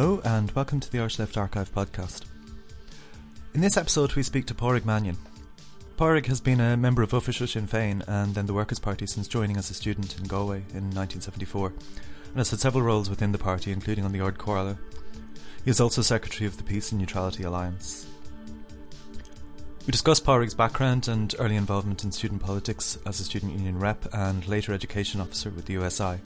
Hello, and welcome to the Irish Left Archive podcast. In this episode, we speak to Pádraig Mannion. Pádraig has been a member of Official Sinn Féin and then the Workers' Party since joining as a student in Galway in 1974, and has had several roles within the party, including on the Ard Comhairle. He is also Secretary of the Peace and Neutrality Alliance. We discuss Pádraig's background and early involvement in student politics as a student union rep and later education officer with the USI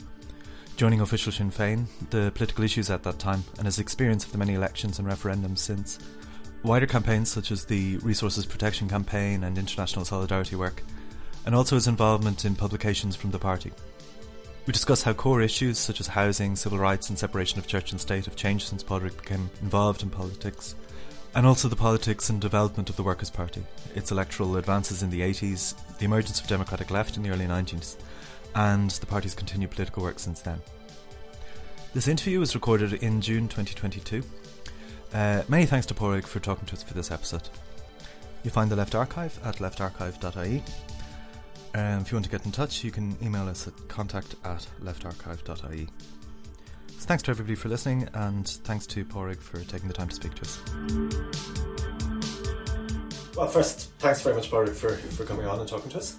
joining official Sinn Féin, the political issues at that time, and his experience of the many elections and referendums since. Wider campaigns such as the Resources Protection Campaign and international solidarity work, and also his involvement in publications from the party. We discuss how core issues such as housing, civil rights, and separation of church and state have changed since Pádraig became involved in politics, and also the politics and development of the Workers' Party, its electoral advances in the 80s, the emergence of democratic left in the early 90s, and the party's continued political work since then. This interview was recorded in June 2022. Uh, many thanks to Pádraig for talking to us for this episode. You find the Left Archive at leftarchive.ie. Um, if you want to get in touch, you can email us at contact at leftarchive.ie. So thanks to everybody for listening, and thanks to Pádraig for taking the time to speak to us. Well, first, thanks very much, Pádraig, for, for coming on and talking to us.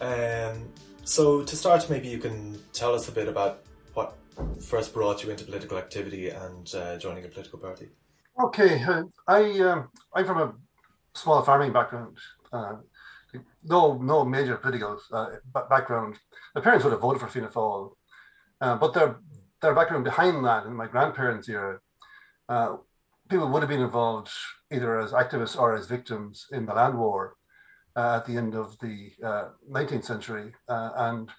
Um, so, to start, maybe you can tell us a bit about what first brought you into political activity and uh, joining a political party. Okay, uh, I um, I'm from a small farming background. Uh, no, no major political uh, background. My parents would have voted for Fianna Fáil, uh, but their their background behind that, in my grandparents' era, uh, people would have been involved either as activists or as victims in the land war uh, at the end of the 19th uh, century uh, and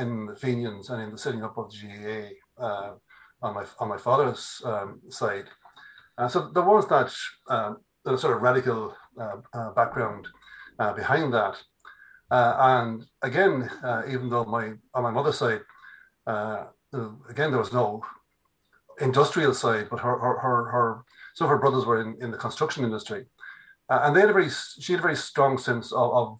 in the Fenians and in the setting up of the GAA on my on my father's um, side. so there was that um, sort of radical background behind that. and again, even though my on my mother's side, again there was no industrial side, but her her her, her some of her brothers were in, in the construction industry. Uh, and they had a very, she had a very strong sense of, of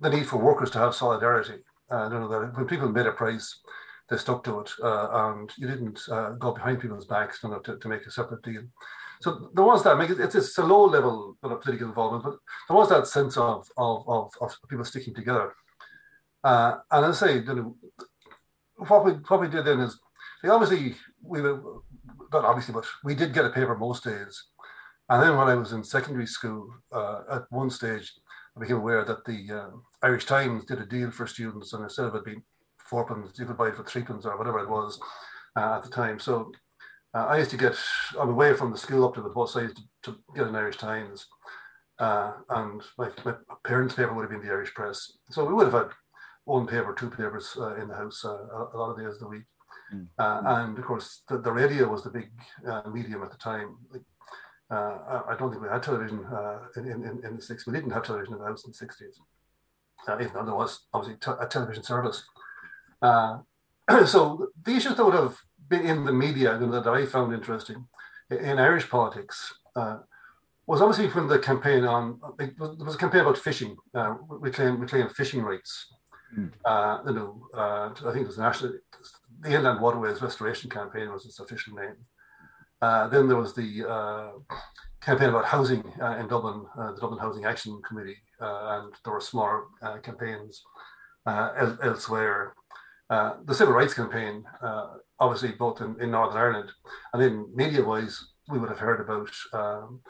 the need for workers to have solidarity. Uh, you know, that when people made a price, they stuck to it, uh, and you didn't uh, go behind people's backs you know, to, to make a separate deal. So there was that. It's, it's a low level of political involvement, but there was that sense of of, of, of people sticking together. Uh, and I say, you know, what we what we did then is, obviously we were not obviously, but we did get a paper most days. And then when I was in secondary school, uh, at one stage, I became aware that the uh, Irish Times did a deal for students, and instead of it being four pence, you could buy it for three pence or whatever it was uh, at the time. So uh, I used to get, on the way from the school up to the bus, I used to, to get an Irish Times. Uh, and my, my, parents' paper would have been the Irish Press. So we would have had one paper, two papers uh, in the house a, a lot of days of the week. Mm. and of course, the, the radio was the big medium at the time. Like, uh, I don't think we had television uh, in, in, in the 60s. We didn't have television in the house in the 60s, uh, even though there was obviously te- a television service. Uh, so the issues that would have been in the media and that I found interesting in Irish politics uh, was obviously when the campaign on there was a campaign about fishing, uh, reclaim reclaim fishing rights. Mm. Uh, you know, I think it was national the Inland Waterways Restoration Campaign was its official name. Uh, then there was the uh, campaign about housing uh, in Dublin, uh, the Dublin Housing Action Committee, uh, and there were smaller uh, campaigns el- elsewhere. the civil rights campaign, obviously both in, in, Northern Ireland and then media-wise, we would have heard about um,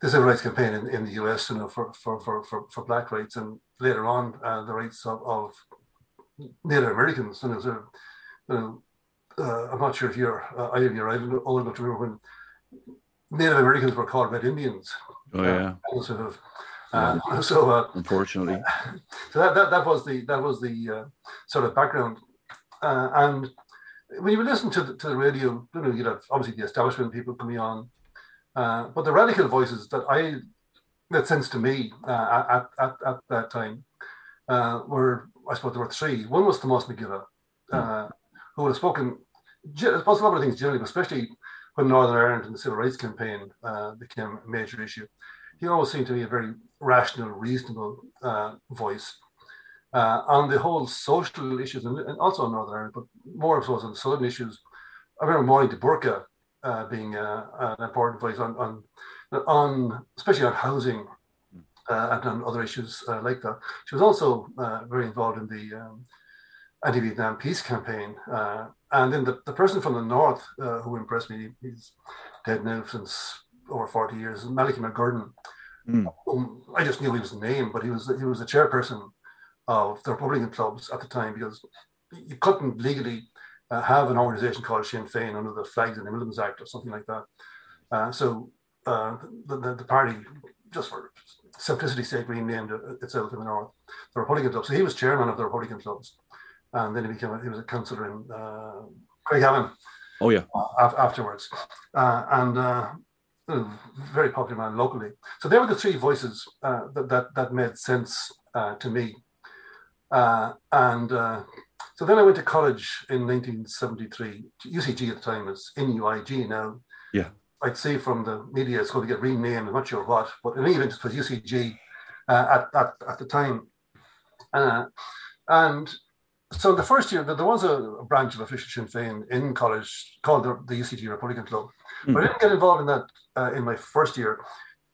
the civil rights campaign in, in the US, you know, for, for, for, for, for black rights, and later on the rights of, of Native Americans. You know, so, you know, uh, I'm not sure if you're uh, either you're old enough to remember when Native Americans were called Red Indians. Oh yeah. Uh, sort of, uh, so uh, unfortunately, so that, that that was the that was the uh, sort of background, and when you listen to the, to the radio, you know, you'd have obviously the establishment people coming on, but the radical voices that I that sense to me at, at at that time were I suppose there were three. One was Tomás Mac Giolla, mm. who would have spoken I suppose a of things generally, but especially when Northern Ireland and the civil rights campaign uh, became a major issue. He always seemed to be a very rational, reasonable uh, voice uh, on the whole social issues and, and, also in Northern Ireland, but more so on the southern issues. I remember Máire de Búrca uh, being uh, an important voice on, on, on especially on housing uh, and on other issues like that. She was also very involved in the um, anti-Vietnam peace campaign. and then the, the person from the north who impressed me, he's dead now since over 40 years, Malachy McGurran. Mm. Um, I just knew he was the name, but he was he was the chairperson of the Republican clubs at the time because you couldn't legally uh, have an organization called Sinn Féin under the Flags and Emblems Act or something like that. Uh, so uh, the, the, the, party, just for simplicity's sake, renamed itself in the North, the Republican Club. So he was chairman of the Republican clubs. And then he became a, he was a councillor in uh, Craigavon. Oh, yeah. afterwards. Uh, and uh, very popular man locally. So they were the three voices that, that, that made sense to me. and so then I went to college in 1973. UCG at the time was NUIG now. Yeah. I'd say from the media it's going to get renamed, I'm not sure what, but in any event, it was UCG uh, at, at, at the time. Uh, and so the first year, there was a, branch of official Sinn Féin in college called the, the UCG Republican Club. Mm. But I didn't get involved in that uh, in my first year.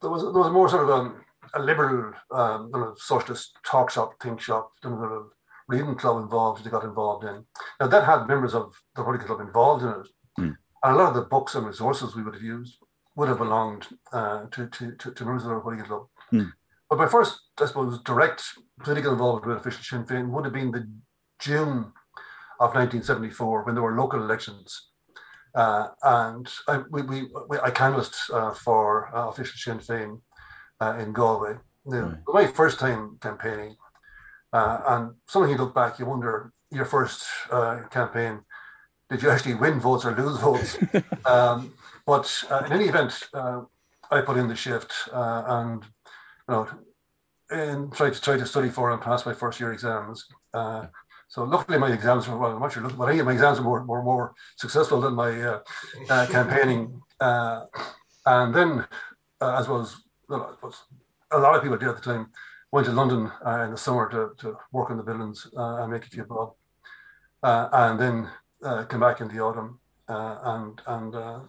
There was, there was more sort of a, a liberal um, socialist talk shop, think shop, a of reading club involved, they got involved in. Now that had members of the Republican Club involved in it. Mm. And a lot of the books and resources we would have used would have belonged uh, to, to, to, to, members of the Republican Club. Mm. But my first, I suppose, direct political involvement with official Sinn Féin would have been the June of 1974 when there were local elections. Uh, and I, we, we, we, I canvassed uh, for uh, official Sinn Féin uh, in Galway. Now, right. My first time campaigning, uh, and something you look back, you wonder your first uh, campaign, did you actually win votes or lose votes? um, but uh, in any event, uh, I put in the shift uh, and you know, and tried to try to study for and pass my first year exams. Uh, so luckily, my exams were well. I'm not sure, but any my exams were, were more successful than my campaigning. and then, as was, well, was a lot of people did at the time, went to London uh, in the summer to, to work on the buildings uh, and make a few bob, uh, and then uh, come back in the autumn uh, and and uh,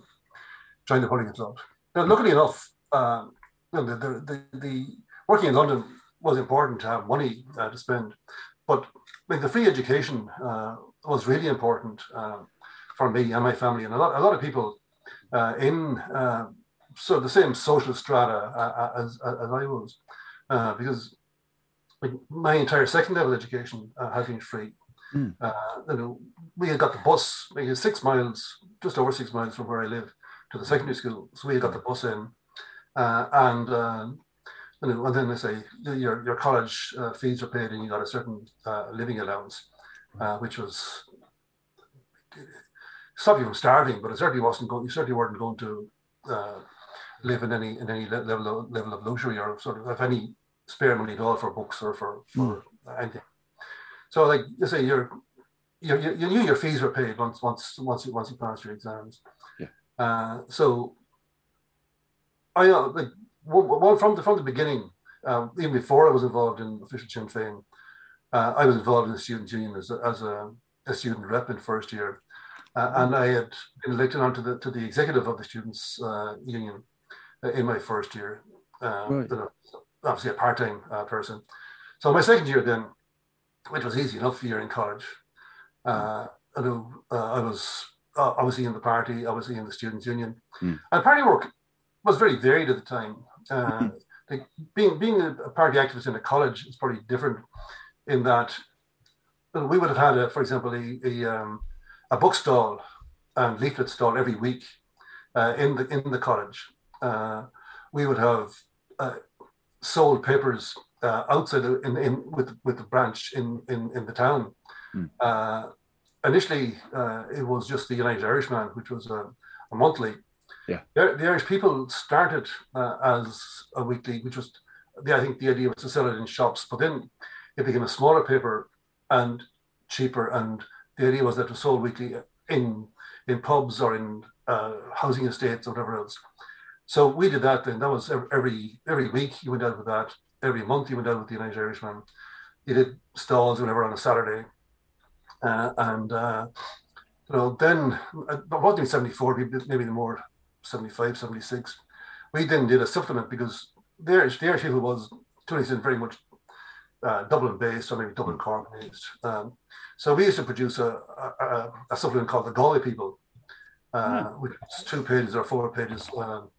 join the Republican Club. Now, luckily enough, the, the, the, the, working in London was important to have money to spend, but like the free education was really important for me and my family, and a lot a lot of people in so the same social strata as, as I was uh, because my entire second level education uh, has been free. Mm. Uh, you know, we had got the bus, like six miles, just over six miles from where I live to the secondary school. So we had got the bus in, uh, and you know, and then they say your your college uh, fees are paid, and you got a certain uh, living allowance, which was stop you from starving, but it certainly wasn't going. You certainly weren't going to live in any in any level of, level of luxury or sort of if any spare money at all for books or for, for mm. anything. So like you say, you're you, you knew your fees were paid once once once you once you passed your exams. Yeah. Uh, so I know like well, from the from the beginning, um, even before I was involved in official Sinn Féin, uh, I was involved in the student union as a, as a, a student rep in first year, uh, and I had been elected onto the to the executive of the students uh, union in my first year. Uh, right. obviously, a part time uh, person. So my second year then, which was easy enough year in college, uh, I, uh, I was uh, obviously in the party, obviously in the students' union, mm. and party work was very varied at the time. Uh, like being being a party activist in a college is probably different in that we would have had, a, for example, a a, um, a bookstall and leaflet stall every week uh, in the in the college, uh, we would have uh, sold papers uh, outside of, in, in with with the branch in in, in the town. Mm. initially, uh, it was just the United Irishman, which was a, a monthly. Yeah, the, the, Irish People started as a weekly, which was the, I think the idea was to sell it in shops, but then it became a smaller paper and cheaper, and the idea was that it was sold weekly in in pubs or in uh, housing estates or whatever else. So we did that then. That was every every week you went out with that. Every month you went out with the United Irishman. You did stalls whenever on a Saturday. Uh, and uh, you know, then it wasn't in 74, maybe the more 75, 76. We then did a supplement because the the Irish was to an extent very much uh, Dublin based or maybe Dublin Cork based. Um, so we used to produce a, a, a supplement called the Galway People, uh, hmm. which was two pages or four pages um,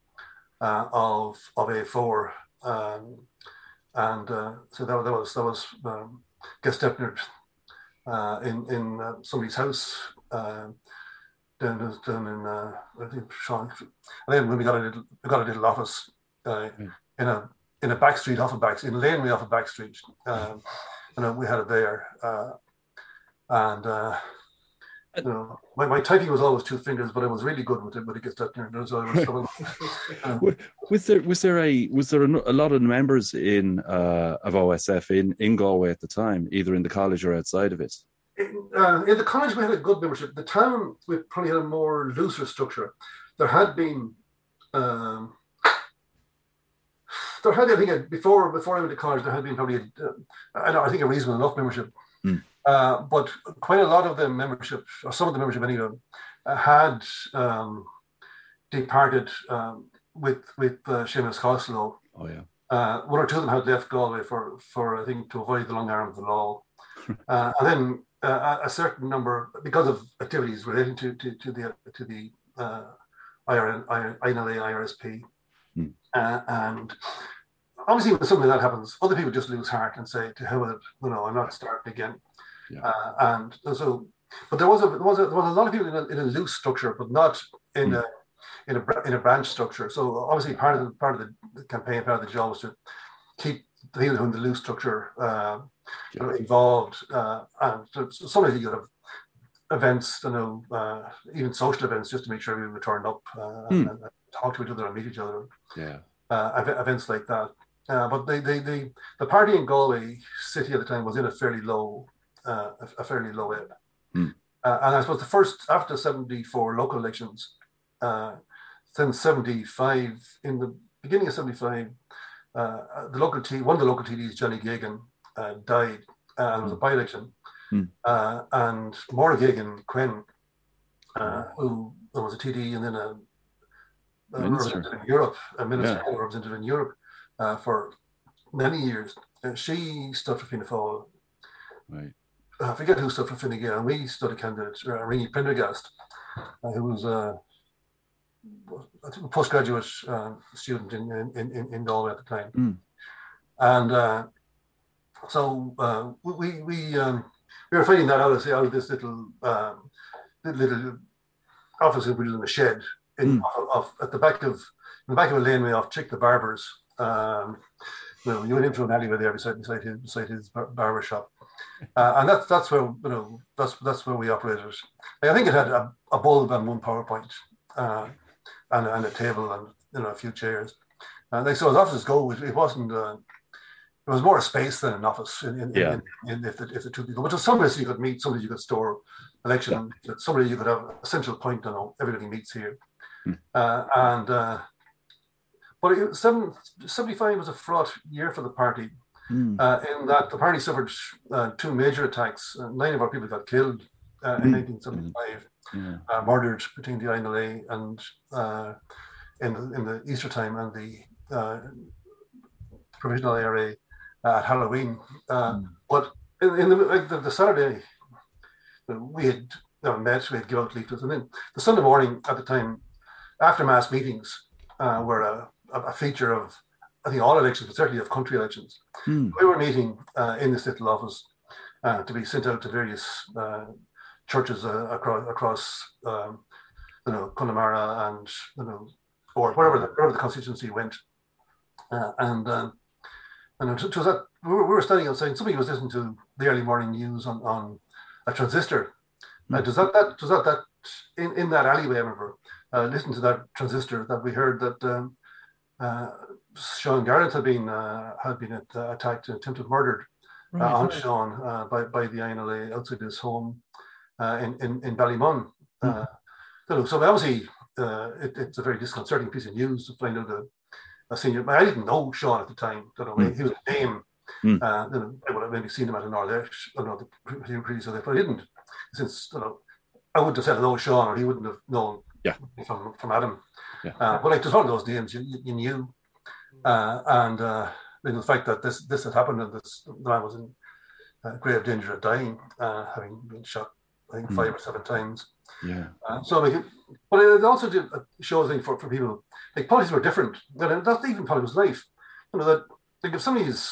uh, of of A4. Um, and uh, so that, that was that was um, guest uh, in in uh, somebody's house uh, down down in uh, I think Sean. And then when we got a little, we got a little office uh, mm. in a in a back street off a back in Laneway off a back street, um, and we had it there, uh, and. Uh, you know, my, my typing was always two fingers, but I was really good with it when it gets that there. So um, was there was there a was there a, a lot of members in uh, of OSF in in Galway at the time, either in the college or outside of it? In, uh, in the college, we had a good membership. The town, we probably had a more looser structure. There had been, um, there had, I think, before before I went to college, there had been probably, a, uh, I, I think, a reasonable enough membership. Mm. Uh, but quite a lot of the membership, or some of the membership anyway, uh, had um, departed um, with with uh, Seamus Costello. Oh yeah. Uh, one or two of them had left Galway for, for I think to avoid the long arm of the law, uh, and then uh, a certain number because of activities relating to to, to the to the uh, IRN, INLA IRSP, mm. uh, and obviously when something like that happens, other people just lose heart and say, "To hell with it," you know, I'm not starting again. Yeah. Uh, and so, but there was a there was a, there was a lot of people in a, in a loose structure, but not in mm. a in a in a branch structure. So obviously, part of the part of the campaign, part of the job was to keep the people in the loose structure yeah. involved. Uh, and so sometimes you have events, you know, uh, even social events, just to make sure we turned up uh, mm. and, and, talk to each other and meet each other. Yeah, uh, events like that. Uh, but the, the the the party in Galway city at the time was in a fairly low uh, a, fairly low ebb. Mm. and I suppose the first after seventy four local elections, then seventy five in the beginning of seventy five. Uh, the local T, one of the local TDs, Johnny Geoghegan, uh, died, uh, and it was a hmm. by-election. Mm. Uh, and Máire Geoghegan Quinn, uh, who was a TD and then a, a representative in Europe, a minister yeah. representative in Europe uh, for many years, she stood for Fianna Fáil. Right. I forget who stood for Fine Gael, and we stood a candidate, uh, Ringy Prendergast, who was a I think a postgraduate student in, in, in, in Galway at the time. Mm. And so uh, we we um, we were finding that out, out of this little um, little office we built in a shed in mm. off, off, at the back of in the back of a laneway off Chick the Barber's. Um, you know, you went into an alleyway there beside beside his beside his barber shop, uh, and that's that's where you know that's that's where we operated. I think it had a, a bulb and one PowerPoint, uh, and, and a table and you know a few chairs. And like so, as offices go, it, it wasn't. Uh, it was more a space than an office in, in, yeah. in, if, the, if the two people, but just somebody you could meet, somebody you could store election, yeah. somebody you could have a central point, you know, everybody meets here. Hmm. Uh, and, uh, but it, seven, 75 was a fraught year for the party hmm. uh, in that the party suffered uh, two major attacks. Uh, nine of our people got killed uh, in 1975, hmm. yeah. murdered between the INLA and in, the, in the Easter time and the provisional IRA at Halloween. Uh, mm. But in, in the, like the, the, Saturday, we had you know, met, we had give out leaflets, and then the Sunday morning at the time, after mass meetings uh, were a, a, feature of, I think, all elections, but certainly of country elections. Mm. We were meeting uh, in the little office uh, to be sent out to various uh, churches uh, across, across um, you know, Connemara and, you know, or wherever the, wherever the constituency went. and um, and it was that we were, standing outside. Somebody was listening to the early morning news on, on a transistor. Mm. Uh, does that that does that that in, in that alleyway? I remember uh, listening to that transistor that we heard that um, uh, Sean Garland had been uh, had been uh, attacked and attempted murdered uh, right, on. Sean uh, by by the INLA outside his home in, in in Ballymun. Mm. so obviously it, it's a very disconcerting piece of news to find out that a senior. I didn't know Sean at the time. You know, mm. he was a name. Mm. Uh, I would have maybe seen him at an I don't know, the previous other, but I didn't. Since you know, I wouldn't have said hello, Sean, or he wouldn't have known Yeah. from from Adam. Yeah. Uh, but like, there's one of those names you, you, you knew, uh, and uh, you know, the fact that this this had happened and this the man was in uh, grave danger of dying, uh, having been shot, I think Mm. five or seven times. Yeah. Uh, so, like, but it also did uh, show a thing for, for people. Like politics were different. That's even politics life. You know that like if somebody's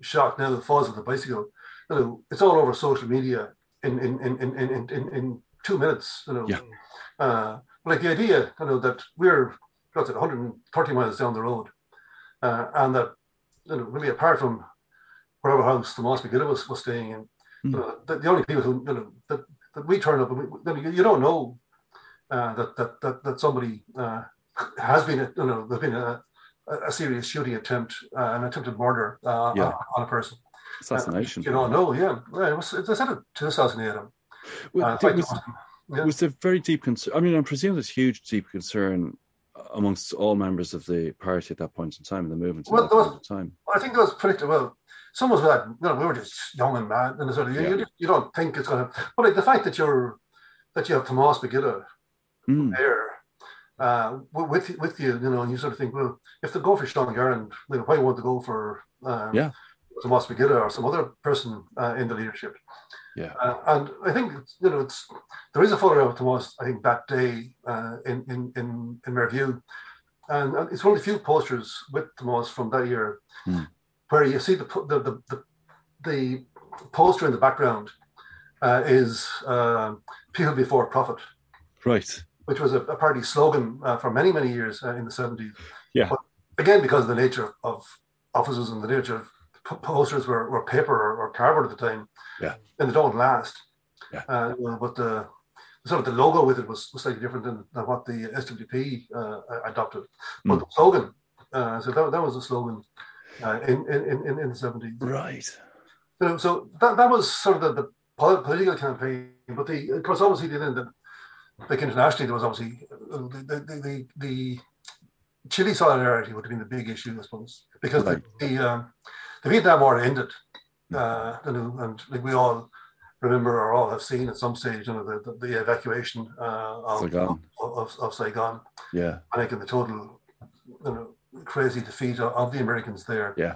shot now that falls on the bicycle, you know it's all over social media in in in in in, in, in two minutes. You know. Yeah. Uh, like the idea, you know, that we're what's it, 130 miles down the road, uh, and that you know really apart from wherever house Tomás Mac Giolla was, was staying in, you Mm. know, the, the only people who you know that, that we turn up and we, you, don't know uh, that, that that that somebody uh, has been a, you know there's been a, a serious shooting attempt, uh, an attempted murder uh, Yeah. on a person. Assassination. You don't know, yeah. yeah it was, I said it to assassinate him. Well, Uh, there was, yeah. was there very deep concern? I mean, I presume there's huge, deep concern amongst all members of the party at that point in time, in the movement at that was- point in time. I think that was predictable. Some was that you know, we were just young and mad, and sort of, you, Yeah. you, you don't think it's going to. But like the fact that you're that you have Tomas Mac Giolla Mm. there uh, with with you, you know, and you sort of think, well, if they go for Sean Garland, you know, why won't they go for um, Yeah. Tomas Mac Giolla or some other person uh, in the leadership? Yeah. Uh, and I think you know it's there is a photo of Tomas. I think that day uh, in in in in review, and, and it's one of the few posters with Tomas from that year, Hmm. Where you see the the the, the, the poster in the background uh, is uh, "People Before Profit." Right. which was a, a party slogan uh, for many, many years uh, in the 70s. Yeah. But again, because of the nature of offices and the nature of posters were, were paper or, or cardboard at the time. Yeah. And they don't last. Yeah. Uh, but the sort of the logo with it was, was slightly different than, than what the SWP uh, adopted. But Mm. the slogan, uh, so that, that was the slogan uh, in, in, in, in the 70s. Right. Know, so that, that was sort of the, the political campaign. But the, of course, obviously, then the, like internationally, there was obviously uh, the the, the, the, Chile solidarity would have been the big issue, I suppose, because Right. the the, um, the Vietnam War ended, uh, you know, and like we all remember or all have seen at some stage, you know, the, the, the evacuation uh, of, Saigon. Of, of, of Saigon, Yeah. I think, in the total, you know, crazy defeat of, of the Americans there. Yeah.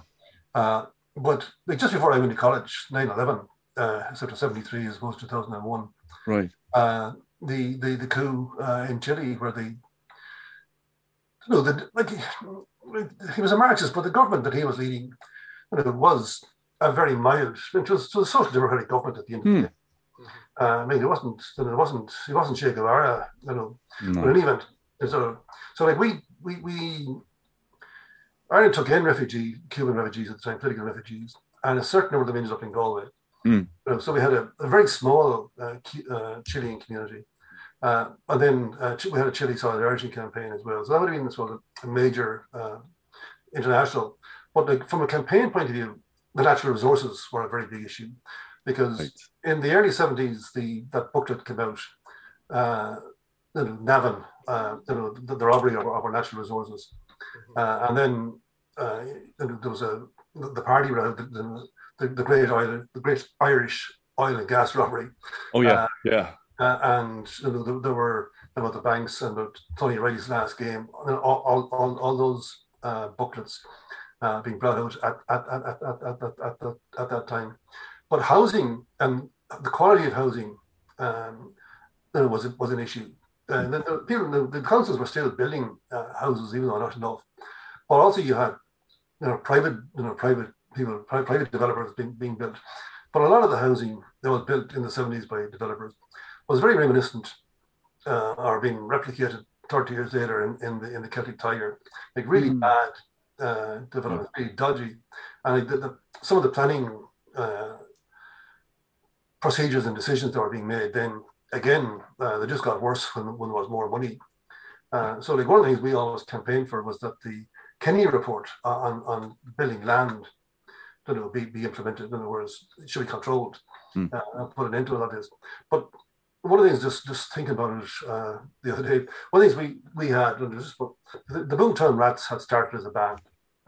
Uh, but like just before I went to college, 9-11, uh, sort of 73 as opposed to 2001, Right. uh, the, the the coup uh, in Chile where the you know the like he was a Marxist, but the government that he was leading you know, was a very mild. It was, it was a social democratic government at the end of Hmm. the day. Uh, I mean, it wasn't. You know, it wasn't. It wasn't Che Guevara. You know, but No. in any event, of so like we we we Ireland took in refugee Cuban refugees at the time, political refugees, and a certain number of them ended up in Galway. Mm. So we had a, a very small uh, uh, Chilean community, uh, and then uh, we had a Chile solidarity campaign as well. So that would have been sort of a major uh, international. But like, from a campaign point of view, the natural resources were a very big issue because Right. in the early 70s, the that booklet came out, uh, Navan, uh, you know, the, the robbery of, of our natural resources. Uh, and then uh, there was a the party round the, the, the great oil, the great Irish oil and gas robbery, Oh yeah. Uh, yeah. uh, and you know, there, there were about the banks and about Tony O'Reilly's last game, and all all, all, all those uh, booklets uh, being brought out at at, at, at, at, at, at, that, at that time. But housing and the quality of housing um, you know, was was an issue. And the, the people, the, the councils were still building uh, houses, even though not enough. But also, you had you know private you know private people, pri- private developers being, being built. But a lot of the housing that was built in the seventies by developers was very reminiscent, uh, or being replicated thirty years later in, in the in the Celtic Tiger, like really Mm. bad uh, development, really dodgy, and the, the, some of the planning uh, procedures and decisions that were being made then again uh, they just got worse when, when there was more money. Uh, so like one of the things we always campaigned for was that the Kenny report on, on building land you know, be, be implemented. In other words, it should be controlled Hmm. uh, and put an end to all of this. But one of the things, just just thinking about it uh, the other day, one of the things we, we had, and this is what- the, the Boomtown Rats had started as a band.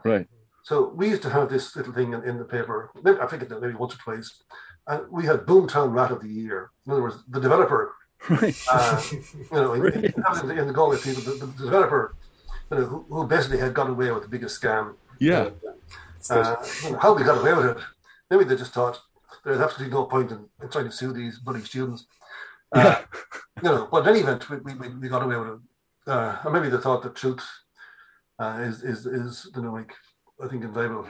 Right. So we used to have this little thing in, in the paper, maybe, I think it maybe once or twice, and we had Boomtown Rat of the Year. In other words, the developer Right. Uh, you know, in, in, in the Galway people, the, the developer, you know, who, who basically had got away with the biggest scam. Yeah. Uh, how we got away with it? Maybe they just thought there's absolutely no point in, in trying to sue these bloody students. Uh, Yeah. You know, but in any event, we, we, we got away with it. Uh, or maybe they thought the truth uh, is, is, is, you know, like, I think invaluable.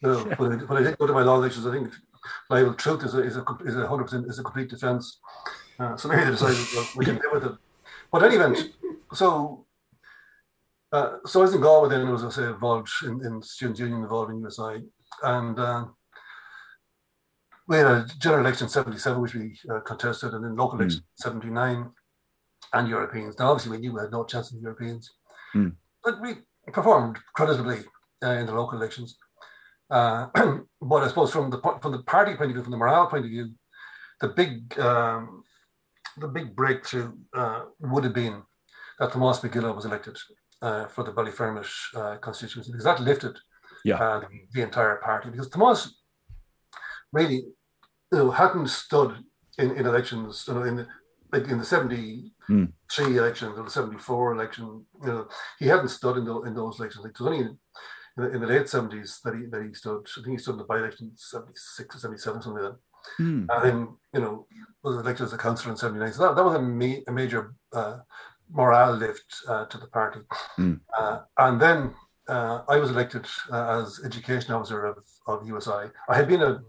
You know, when, I, when I did go to my law lectures, I think liable truth is a, is a, is a 100% is a complete defense. Uh, so maybe they decided well, we can live with it. But in any event, so uh, so I was in Galway then, I was, I say, involved in, in Students' Union involving in USI. And uh, we had a general election 77, which we uh, contested, and then local election 79 and Europeans. Now, obviously, we knew we had no chance in Europeans, Mm. but we performed creditably uh, in the local elections. Uh, but I suppose from the from the party point of view, from the morale point of view, the big um, the big breakthrough uh, would have been that Tomas Mac Giolla was elected uh, for the Ballyfermot uh, constituency because that lifted Yeah. uh, the, entire party. Because Tomas really you know, hadn't stood in, in elections, you know, in the, like in the 73 Hmm. elections or the 74 election, you know, he hadn't stood in, the, in those elections. Like, it was only in, the, in the late 70s that he, that he stood. I think he stood in the by election 76 or 77, something like that. Hmm. And then, you know, was elected as a councillor in 79. So that, that was a, ma- a major uh, morale lift uh, to the party. Mm. Uh, and then uh, I was elected uh, as education officer of, of USI. I had been a,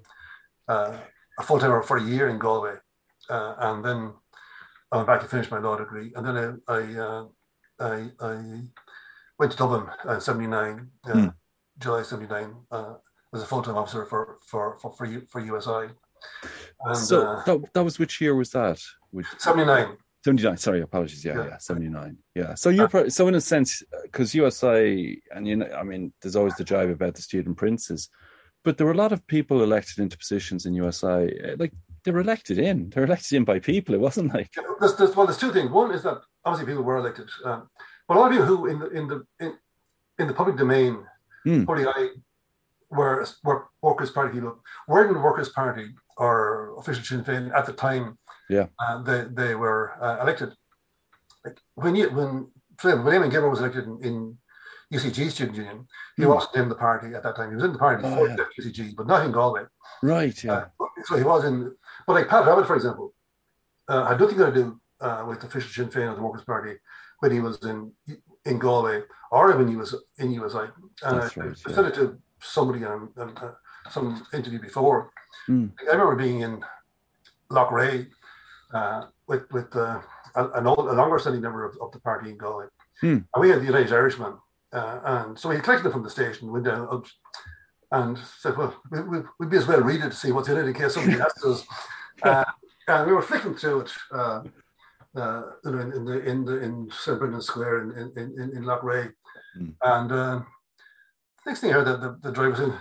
uh, a full timer for a year in Galway. Uh, and then I went back to finish my law degree. And then I, I, uh, I, I went to Dublin in 79, uh, Mm. July 79, uh, as a full time officer for, for, for, for, U- for USI. And, so uh, that, that was which year was that? Which, 79. 79 sorry apologies yeah Yeah. yeah 79 yeah so you're pro- so in a sense because usi and you know i mean there's always the jive about the student princes but there were a lot of people elected into positions in usi uh, like they were elected in they're elected in by people it wasn't like There's, there's, well, there's two things. One is that obviously people were elected, um, but a lot of you who in the in the in, in the public domain, Hmm. probably I were were Workers' Party people, weren't in the Workers' Party or official Sinn Féin at the time. Yeah. uh, they they were uh, elected. Like when you when when Eamon Gilmore was elected in, in UCG Student Union, he Hmm. wasn't in the party at that time. He was in the party Oh, before yeah. he left UCG, but not in Galway. right yeah Uh, so he was in, but like Pat Rabbitte, for example, uh, had nothing to do uh, with official Sinn Féin or the Workers' Party when he was in in Galway or when he was in USI. And That's I, right, I yeah. said it to somebody on, uh, some interview before. Mm. I remember being in Loughrea uh, with with uh, an old, a longer standing member of, of the party in Galway. Hmm. And we had the United Irishman. Uh, and so he collected it from the station, went down and said, Well, we, we, we'd be as well read it to see what's in it in case somebody asks us. Uh, and we were flicking through it. Uh, you know, in, in the in the in St Brendan Square in in in, in Loughrea, Hmm. and uh, next thing I heard, the, the, the driver saying,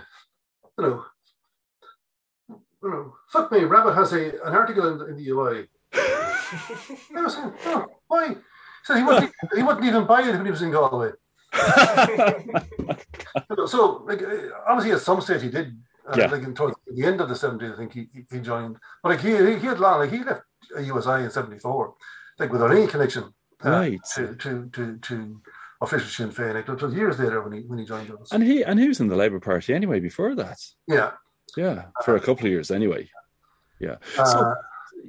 you know, you know, fuck me, Rabbitte has a an article in the, in the UI. I was saying, oh, why? He said he wouldn't, he wouldn't even buy it when he was in Galway. So, like, uh, obviously, at some stage he did. Uh, Yeah. Like in towards the end of the 70s, I think he, he- he joined. But like he, he he had long, like he left USI in 74, like without any connection uh, Right. to, to, to, to official Sinn Féin. Like, it was years later when he, when he joined us. and he and he was in the labour party anyway before that yeah. yeah for a couple of years anyway yeah Uh, so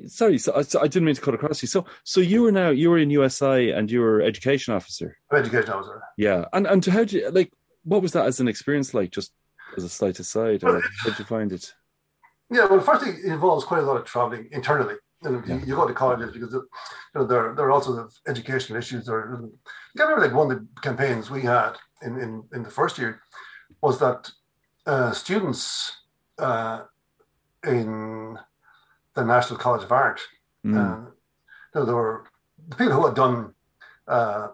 sorry so I, so I didn't mean to cut across you so so you were now you were in usi and you were education officer education officer. Yeah, and and how did you like? What was that as an experience like? Just as a slight aside, or how did you find it? Yeah, well, firstly, it involves quite a lot of traveling internally. You, know, you, you go to colleges because you know, there, there are also the educational issues. There, I remember like one of the campaigns we had in, in, in the first year was that uh, students uh, in the National College of Art, Mm, uh, you know, there were the people who had done, uh,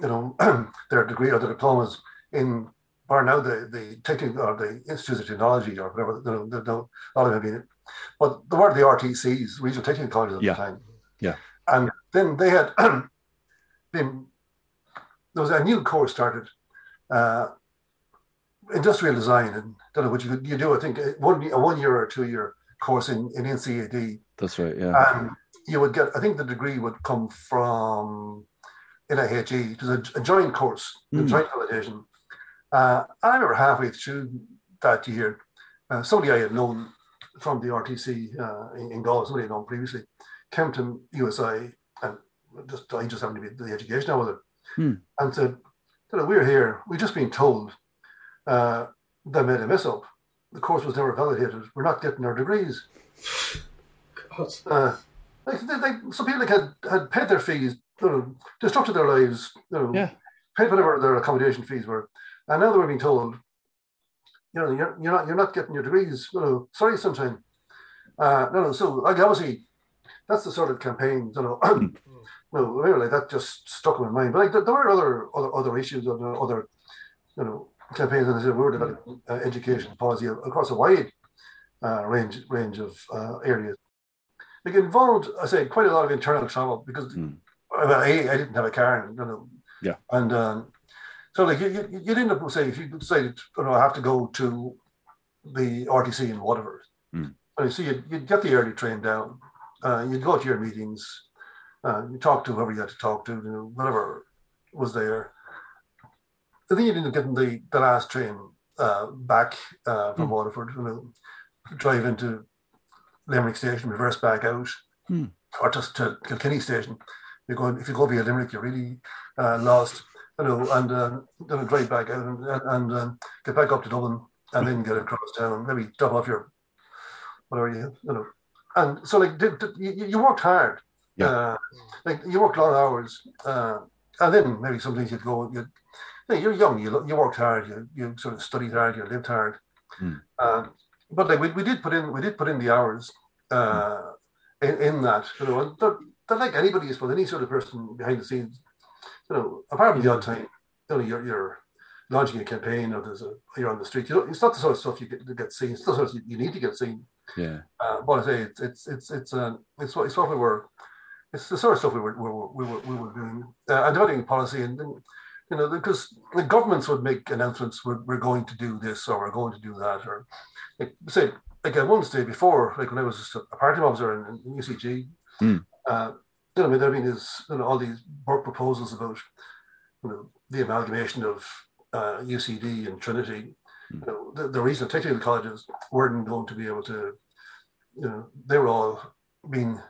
you know, their degree or their diplomas in, or now the the technical or the Institute of Technology or whatever. You know, a lot of them have been, but there were the RTCs, regional technical colleges at Yeah. the time. Yeah. and then they had been. There was a new course started, uh, industrial design, and I don't know what you could you do. I think one a one year or two year course in in NCAD. that's right. Yeah. And you would get, I think the degree would come from NIHE. It was a, a joint course, mm. a hmm. joint validation. Uh, I remember halfway through that year, uh, somebody I had known from the RTC uh, in, in Galway, somebody had known previously, came to USI and just I just happened to be the education I was it, mm. and said, we're here, we've just been told uh, they made a mess up. The course was never validated. We're not getting our degrees. God. Uh, like, they, they, some people like, had, had paid their fees, you know, destructed their lives, you know, yeah. paid whatever their accommodation fees were, and now they were being told, you know, you're, you're not you're not getting your degrees. You know, sorry, sunshine. Uh, no, no. So like obviously, that's the sort of campaign. You know, no, really, that just stuck in my mind. But like, there, there were other other other issues, other other, you know, campaigns. And I said we were developing uh, education policy across a wide uh, range range of uh, areas. It involved, I say, quite a lot of internal travel because mm. well, a, I didn't have a car, and, you know, yeah, and um, so like you, you, you'd end up say if you decided, you know, I have to go to the RTC in Waterford, mm. so you'd, you'd get the early train down, uh, you'd go to your meetings, uh, you talk to whoever you had to talk to, you know, whatever was there. I think you ended up getting the, the last train uh, back uh, from mm. Waterford, you know, drive into Limerick Station, reverse back out, mm. or just to Kilkenny Station. You're going if you go via Limerick, you're really uh, lost, you know, and uh, then drive back out and, and um, get back up to Dublin, and then get across town, maybe drop off your whatever you you know. And so like did, did, you, you worked hard yeah. Uh, like you work long hours, uh, and then maybe sometimes you'd go. You'd, you're young. You you worked hard. You you sort of studied hard. You lived hard. Mm. Um, but like we, we did put in we did put in the hours uh, mm. in, in that. You know, and they're, they're like anybody, I any sort of person behind the scenes. You know, apart from the odd time, you know, you're you're launching a campaign or there's a you're on the street. You know, it's not the sort of stuff you get, get seen. It's the sort of you, you need to get seen. Yeah. Uh, but I say it's it's it's it's uh, it's what it's what we were it's the sort of stuff we were we were we were, we were doing uh, and developing policy and, and you know because the governments would make announcements we're, we're going to do this or we're going to do that or like say like I once day before like when I was a party officer in, in UCG mm. uh, you know there have been you know all these work proposals about you know the amalgamation of uh, UCD and Trinity mm. you know the, the reason technical colleges weren't going to be able to you know they were all being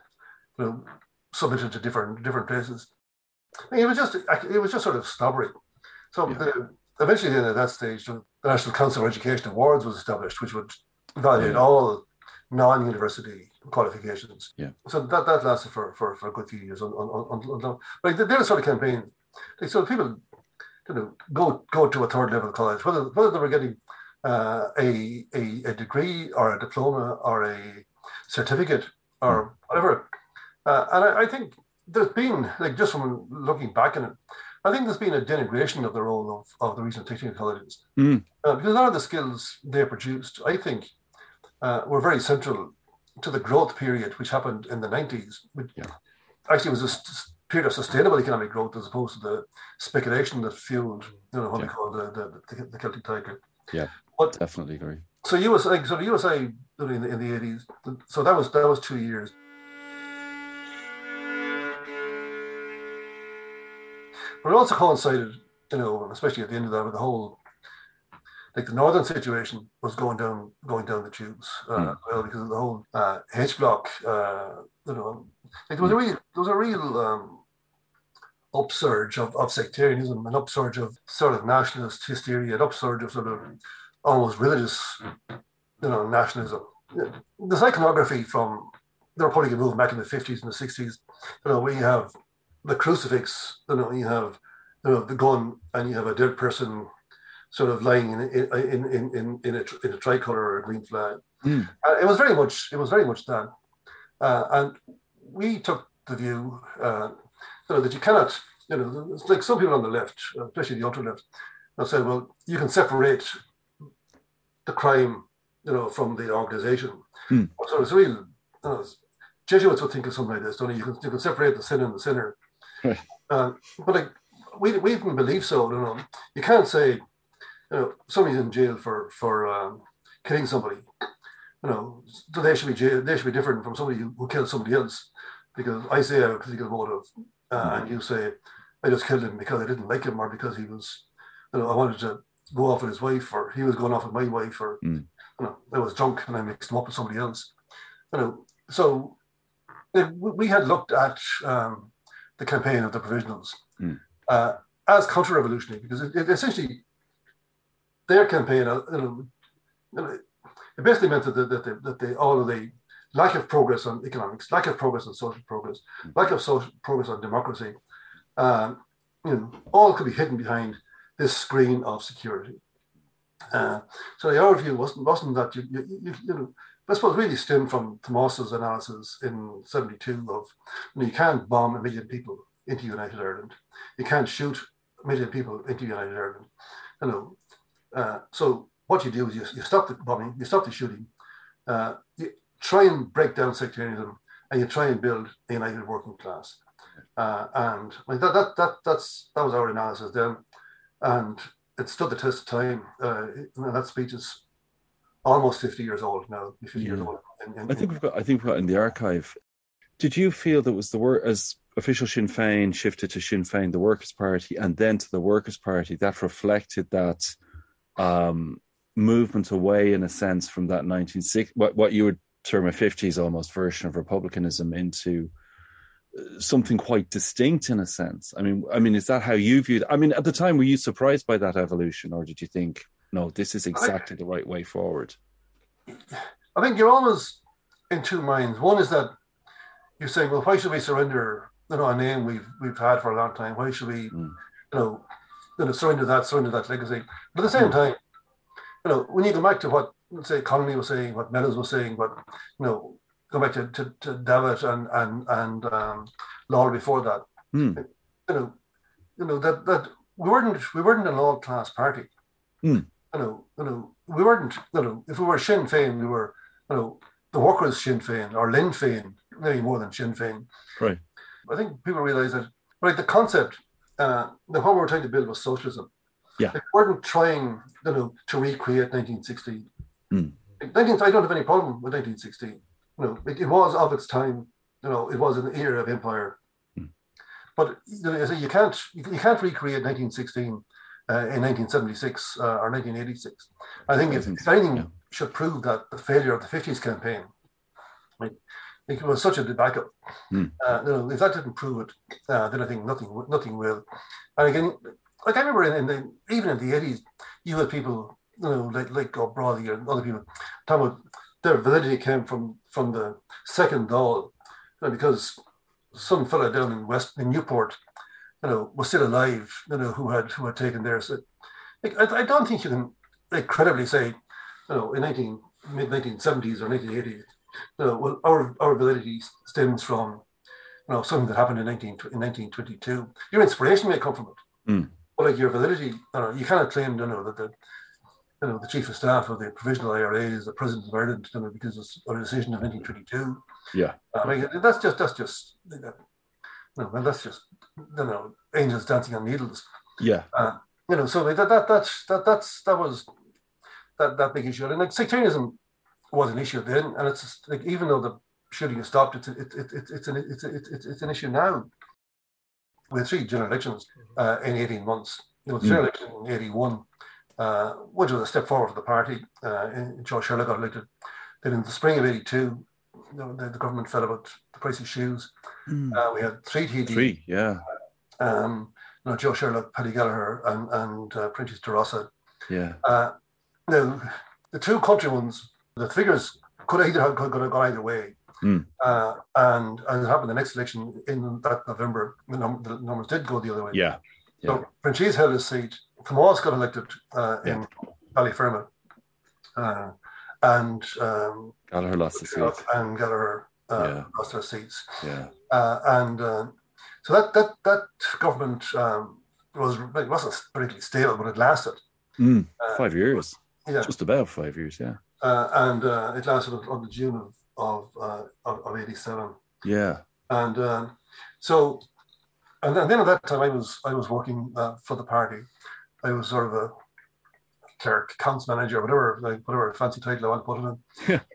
you know submitted to different different places. I mean, it was just it was just sort of snobbery. So yeah. the, eventually, at that stage, the National Council of Education Awards was established, which would validate yeah. all non-university qualifications. Yeah. So that, that lasted for, for, for a good few years. On, on, on, on like they're the sort of campaign. Like, so people, you know, go go to a third level college, whether whether they were getting uh, a, a a degree or a diploma or a certificate or hmm. whatever uh, and I, I, think there's been, like, just from looking back on it, I think there's been a denigration of the role of, of the regional technical colleges. Mm. Uh, because a lot of the skills they produced, I think, uh, were very central to the growth period which happened in the 90s, which yeah. actually was a period of sustainable economic growth as opposed to the speculation that fueled, you know, what yeah. we call the, the, the, Celtic Tiger. Yeah, but, definitely agree. So USI, so the USI in the, in the 80s, so that was that was two years. But it also coincided, you know, especially at the end of that, with the whole, like the northern situation was going down, going down the tubes, uh, mm. well, because of the whole uh, H block. Uh, you know, like there was a real, there was a real um, upsurge of, of sectarianism, an upsurge of sort of nationalist hysteria, an upsurge of sort of almost religious, you know, nationalism. The iconography from the Republican movement back in the 50s and the 60s, you know, we have the crucifix, you know, you have you know the gun and you have a dead person sort of lying in in in in, in, a, in a tricolor or a green flag. Mm. Uh, it was very much it was very much that, uh, and we took the view uh, you know that you cannot you know it's like some people on the left, especially the ultra left, have said, well, you can separate the crime you know from the organization. Mm. So it's real. You know, Jesuits would think of something like this, don't you? You can, you can separate the sin and the sinner. Uh, but like, we, we didn't believe so. You know, you can't say, you know, somebody's in jail for for um, killing somebody. You know, they should be jail, they should be different from somebody who, who killed somebody else. because I say I have a political motive, uh, and you say I just killed him because I didn't like him or because he was, you know, I wanted to go off with his wife or he was going off with my wife or, Mm. you know, I was drunk and I mixed him up with somebody else. You know, so it, we had looked at um, the campaign of the provisionals Mm. uh, as counter-revolutionary because it, it essentially their campaign, uh, you know, it basically meant that, the, that, that all of the lack of progress on economics, lack of progress on social progress, lack of social progress on democracy, um, you know, all could be hidden behind this screen of security. Uh, so our view wasn't wasn't that you you, you, you know I suppose really stemmed from Tomás's analysis in '72 of you, know, you can't bomb a million people into United Ireland, you can't shoot a million people into United Ireland, you know. Uh, so what you do is you, you stop the bombing, you stop the shooting, uh, you try and break down sectarianism, and you try and build a united working class. Uh, and like that, that, that, that's that was our analysis then, and it stood the test of time. Uh, and that speech is almost fifty years old now. 50 years old. in- in- I think we've got. I think we've got in the archive. Did you feel that was the work as official Sinn Féin shifted to Sinn Féin, the Workers' Party, and then to the Workers' Party? That reflected that um, movement away, in a sense, from that 1960 what what you would term a 50s almost version of republicanism into uh, something quite distinct in a sense. I mean, I mean, is that how you viewed? I mean, at the time, were you surprised by that evolution, or did you think, no, this is exactly the right way forward? I think you're always in two minds. One is that you're saying, well, why should we surrender, you know, a name we've we've had for a long time? Why should we, Mm. you know, you know, surrender that, surrender that legacy? But at the same Mm. time, you know, when you go back to what say Connolly was saying, what Mellows was saying, what you know, go back to to, to Davitt and and and um, before that, Hmm. you know, you know that that we weren't we weren't an all class party. Hmm. You know, you know, we weren't. You know, if we were Sinn Féin, we were, you know, the workers Sinn Féin or Linn Féin, maybe more than Sinn Féin. Right. I think people realize that, right? The concept, uh, the what we were trying to build was socialism. Yeah. We weren't trying, you know, to recreate 1960. Hmm. Like, 19, I don't have any problem with 1960. You know, it, it was of its time. You know, it was an era of empire. Hmm. But you, know, you can't you, you can't recreate 1916 uh, in 1976 uh, or 1986. I think if, if anything yeah. should prove that the failure of the 50s campaign, like, it was such a debacle. Hmm. Uh, if that didn't prove it, uh, then I think nothing nothing will. And again, like I remember in, in the even in the 80s, you had people, you know, like like O'Brolly and other people talking about their validity came from from the second Dáil, you know, because some fella down in West in Newport, you know, was still alive, you know, who had who had taken theirs. Like, I, I don't think you can like, credibly say, you know, in 19 mid 1970s or 1980s, you know, well, our our ability stems from, you know, something that happened in 19 in 1922. Your inspiration may come from it, Mm. but like your validity, you know, you cannot claim, you know, that the you know, the chief of staff of the provisional IRA is the president of Ireland, you know, because it's a decision of 1922. Yeah. I mean, that's just that's just you know, well, that's just you know, angels dancing on needles. Yeah. You know, so that that that's that that's that was that that big issue, and like sectarianism was an issue then, and it's just, like even though the shooting has stopped, it's it, it, it, it's an it's it's it's it's an issue now. We had three general elections uh, in 18 months. You know, the general election in 81, uh, which was a step forward for the party. Uh, and Joe Sherlock got elected. Then in the spring of 82, you know, the, the government fell about the price of shoes. Uh, we had three TD. Three. Yeah. Um, you know, Joe Sherlock, Paddy Gallagher, and, and uh, Proinsias De Rossa. Yeah. Uh, now, the two country ones, the figures could either have, could, could have gone either way. Mm. Uh, and as it happened, the next election in that November, the, num- the numbers did go the other way. Yeah. Yeah. So Proinsias held his seat. Tomás got elected uh, in Ballyfermot. Uh, and um, Gallagher lost the seat. and Gallagher uh, Yeah. lost their seats. Yeah. Uh, and uh, so that that that government um, was it wasn't particularly stable, but it lasted. Mm. Five years. Yeah, Just about five years. Yeah. Uh, and uh, it lasted until June of of uh, of, of '87. Yeah. And um, so, and then, at that time, I was I was working uh, for the party. I was sort of a clerk, accounts manager, whatever like whatever fancy title I want to put it in. Yeah.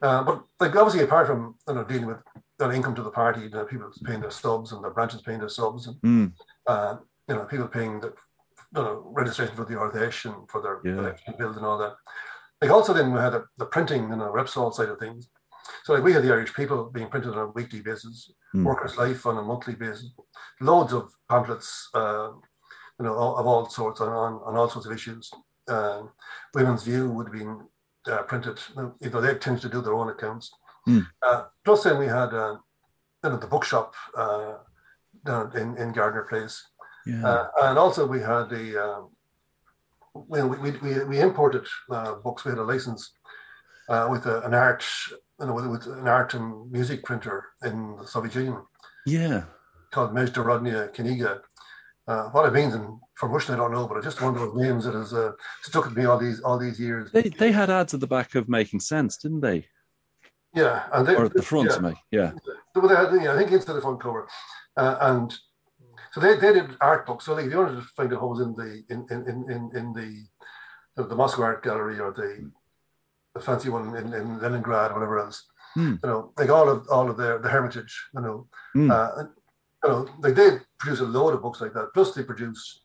Uh, but like obviously, apart from you know dealing with their income to the party. You know, people paying their subs and their branches paying their subs, and Mm. uh, you know, people paying the you know, registration for the Ard Fheis and for their Yeah. election bills and all that. Like also then we had the, the printing, you know, Repsol side of things. So like we had the Irish People being printed on a weekly basis, Mm. Workers' Life on a monthly basis, loads of pamphlets, uh, you know, of all sorts on, on, on all sorts of issues. Um, Women's View would have been uh, printed, you know, they tend to do their own accounts. Mm. Uh, plus then we had, uh, you know, the bookshop uh, down in, in Gardiner Place. Yeah. Uh, and also we had the um, we, we, we, we imported uh, books. We had a license uh, with a, an art you know, with, with an art and music printer in the Soviet Union yeah. called Mezhdunarodnaya Kniga. Uh, what it means in from Russian, I don't know, but it's just one of those names that has uh, stuck with me all these all these years. They they had ads at the back of Making Sense, didn't they? Yeah, and they, Or at the front, yeah. to make yeah. Well, they had, yeah, I think into the front cover, uh, and so they, they did art books. So like, if you wanted to find out what was in the in in in in, the the Moscow Art Gallery or the the fancy one in, in Leningrad, whatever else, Hmm. you know, like all of all of their the Hermitage, you know, Hmm. uh, you know, like they produce a load of books like that. Plus, they produce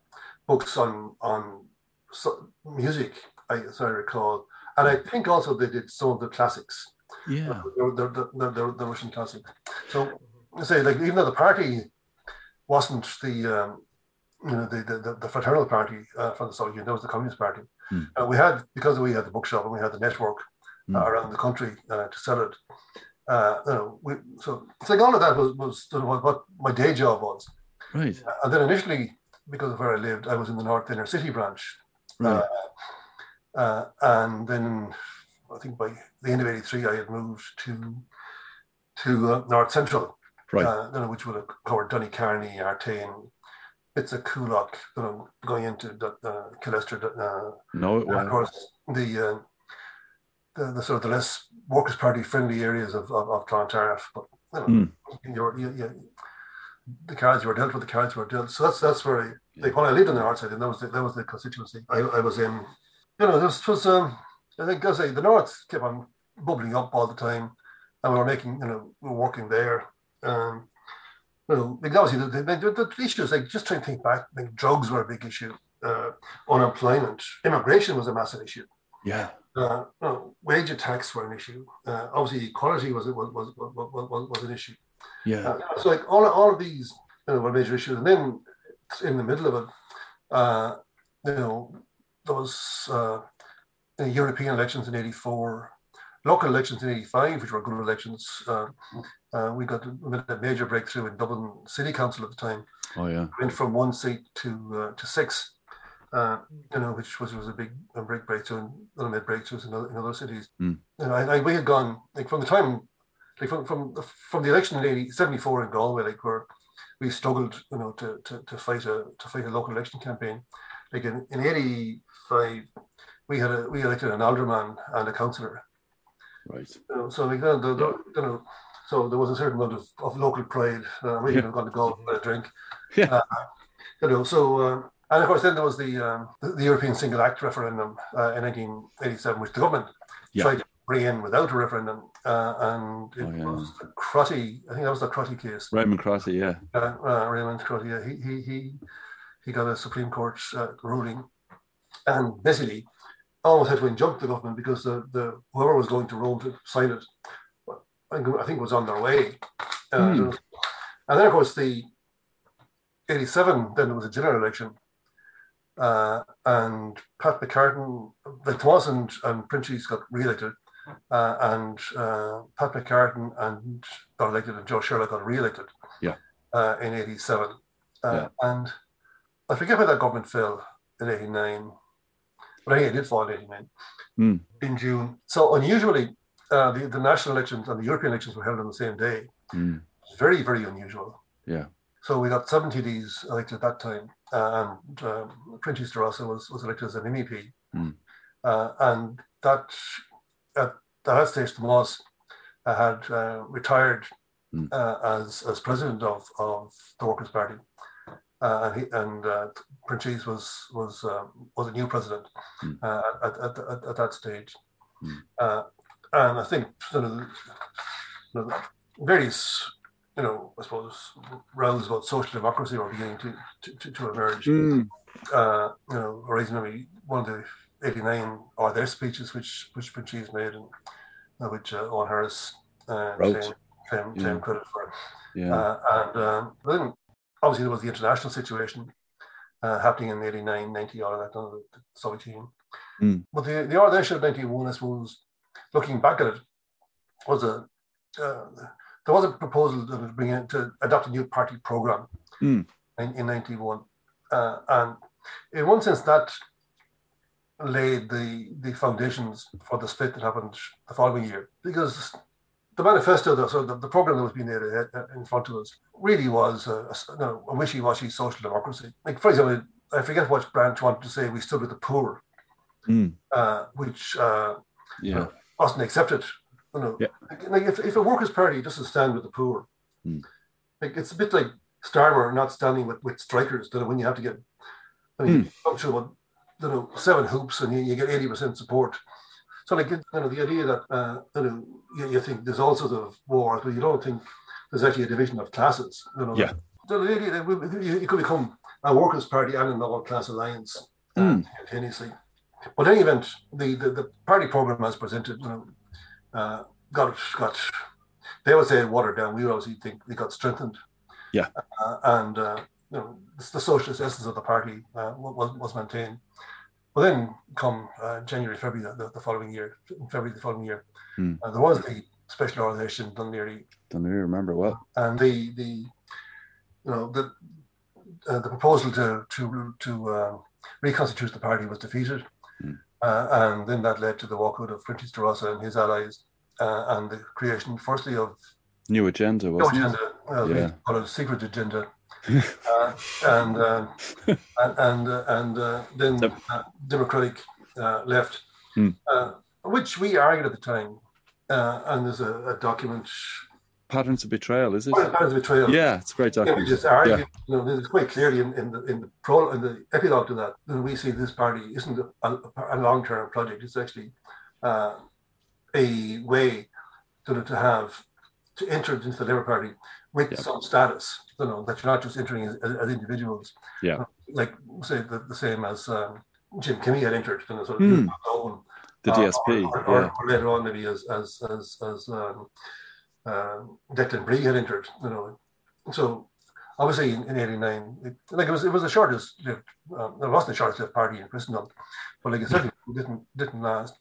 books on on so, music, I, as I recall, and I think also they did some of the classics Yeah. the, the, the, the, the Russian classics. So I say like even though the party wasn't the um, you know the the, the fraternal party uh, from the Soviet Union, that was the Communist Party. Hmm. Uh, we had because we had the bookshop and we had the network Hmm. uh, around the country uh, to sell it. Uh, you know, we, so it's like all of that was was sort of what, my day job was. Right. And then initially, because of where I lived, I was in the North Inner City branch. Right. Uh, uh, and then I think by the end of '83, I had moved to to uh, North Central, Right. uh, you know, which would have covered Donnycarney, Artane, bits of Coolock, you know, going into the Killester, uh, no, it and of course the, uh, the the sort of the less Workers' Party friendly areas of of, of Clontarf. But you know, Mm. you, you, the cards were dealt with. The cards were dealt. So that's that's where I, like when I lived on the north side, and that was the, that was the constituency I, I was in. You know, this was um, I think I say the north kept on bubbling up all the time, and we were making you know we were working there. Um, you know, like obviously the, the, the, the issues like just trying to think back, like drugs were a big issue, uh, unemployment, immigration was a massive issue. Yeah. Uh, no, wage attacks were an issue. Uh, obviously, equality was was was was, was, was an issue. Yeah. Uh, so, like all all of these you know, were major issues, and then in the middle of it, uh, you know, there was uh, the European elections in '84, local elections in '85, which were good elections. Uh, uh, we got we a major breakthrough in Dublin City Council at the time Oh yeah. went from one seat to uh, to six, uh, you know, which was was a big a big breakthrough, and other made breakthroughs in other, in other cities. Mm. You know, I, I, we had gone like from the time, like from from from the election in 80, 74 in Galway, like where we struggled, you know, to, to, to fight a to fight a local election campaign. Like in, in eighty five, we had a we elected an alderman and a councillor. Right. So the, the, the, you know, so there was a certain amount of, of local pride. Uh, we Yeah. even got to go for a drink. Yeah. Uh, you know, so um, and of course then there was the um, the, the European Single Act referendum uh, in 1987, which the government Yeah. tried to bring in without a referendum, uh, and it Oh, yeah. was the Crotty. I think that was the Crotty case. Raymond Crotty. Yeah. Uh, uh, Raymond Crotty. Yeah, he he he he got a Supreme Court uh, ruling, and basically almost had to injunct the government because the, the whoever was going to Rome to sign it, I think, was on their way. Uh, Hmm. And then of course the '87, then there was a general election, uh, and Pat McCartan, like Tomás and, and Proinsias got re-elected, uh, and uh, Pat McCartan and got elected, and Joe Sherlock got re-elected. Yeah. Uh, in '87, uh, Yeah. and I forget where that government fell in '89, it did fall in '89 Hmm. in June. So unusually, uh, the, the national elections and the European elections were held on the same day. Mm. Very, very unusual. Yeah. So we got 70 Ds elected at that time, uh, and um, Proinsias Rossa was, was elected as an MEP. Mm. Uh, and that, at that stage, Tomás uh, had uh, retired Mm. uh, as, as president of, of the Workers' Party. Uh, and he, and uh, Proinsias was was um, was a new president Mm. uh, at, at, at, at that stage, Mm. uh, and I think sort of, you know, various, you know, I suppose, rounds about social democracy were beginning to, to, to, to emerge. Mm. Uh, you know, originally one of the 89 or their speeches, which which Proinsias made, and uh, which uh, Eoghan Harris uh, claimed, claimed credit for. Yeah. Uh, and um, then obviously there was the international situation uh, happening in 89, 90, all of that, under the Soviet Union. Mm. But the, the Ard Fheis of 91, I suppose, looking back at it, was a, uh, there was a proposal to bring in, to adopt a new party program Mm. in, in 91. Uh, and in one sense, that laid the, the foundations for the split that happened the following year. Because the manifesto, the, so the, the program that was being laid ahead- uh, in front of us, really was a, a, you know, a wishy-washy social democracy. Like, for example, I forget what branch wanted to say we stood with the poor, Mm. uh, which uh, Yeah. wasn't accepted. You know, Yeah. like, like if, if a workers' party doesn't stand with the poor, Hmm. like it's a bit like Starmer not standing with, with strikers. You know, when you have to get, I mean, Hmm. up to you know seven hoops and you, you get eighty percent support. So like you know the idea that uh, you know you, you think there's all sorts of wars, but you don't think there's actually a division of classes. You know, Yeah. So the idea that you could become a workers' party and an all-class alliance Hmm. simultaneously. But in any event, the, the, the party program as presented, you know, uh, got got they would say watered down. We would obviously think they got strengthened. Yeah. Uh, and uh, you know, the, the socialist essence of the party uh, was was maintained. But then, come uh, January, February the, the following year, February the following year, Hmm. uh, there was the special organisation done nearly Don't really remember well. and the the you know the uh, the proposal to to to uh, reconstitute the party was defeated, Mm. uh, and then that led to the walkout of Proinsias De Rossa and his allies, uh, and the creation, firstly, of New agenda, wasn't agenda, uh, Yeah. it a secret agenda, uh, and uh, and and, uh, and uh, then Yep. uh, Democratic uh, left, Mm. uh, which we argued at the time, uh, and there's a, a document. Patterns of betrayal, is it? Patterns of Betrayal. Yeah, it's a great Yeah, we document. just argue. You know, this is quite clearly in, in the in the pro in the epilogue to that. Then we see this party isn't a, a, a long term project. It's actually uh, a way to, to have to enter into the Labour Party with Yeah. some status. You know that you're not just entering as, as individuals. Yeah. like say the, the same as um, Jim Kemmy had entered. You know, sort of own, The uh, DSP. or, or, yeah. or later on maybe as as as as um, uh, Declan Bree had entered. You know, so obviously in, in '89, it, like it was it was the shortest lived. Um, it wasn't the shortest lived party in Christendom, but like it certainly didn't didn't last.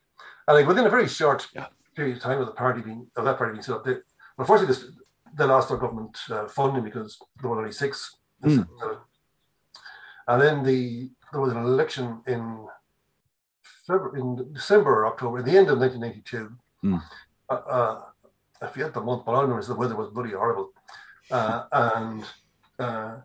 And like within a very short Yeah. period of time of the party being of that party being set up, they, unfortunately this, they lost their government uh, funding because there were only six. Mm. And then the there was an election in February, in December or October, at the end of 1992. Mm. Uh, uh, I forget the month, but all I remember is the weather was bloody horrible. Uh, and uh,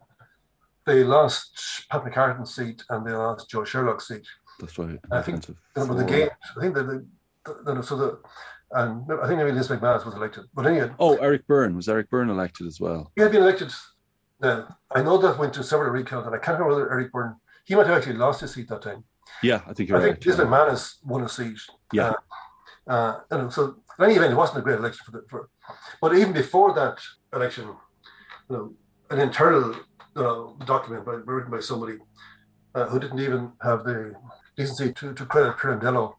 they lost Pat McCartan's seat and they lost Joe Sherlock's seat. That's right. I think- Offensive. And with the game, I think that the, the, the, so the and I think maybe Liz McManus was elected. But anyway, Oh, Eric Byrne. Was Eric Byrne elected as well? he had been elected. Now, I know that went to several recounts, and I can't remember whether Eric Byrne, he might have actually lost his seat that time. Yeah, I think you're I think. Liz yeah. McManus won a seat. Yeah. Uh, uh, so in any event, it wasn't a great election for the. For, but even before that election, you know, an internal uh, document by, written by somebody uh, who didn't even have the decency to, to credit Pirandello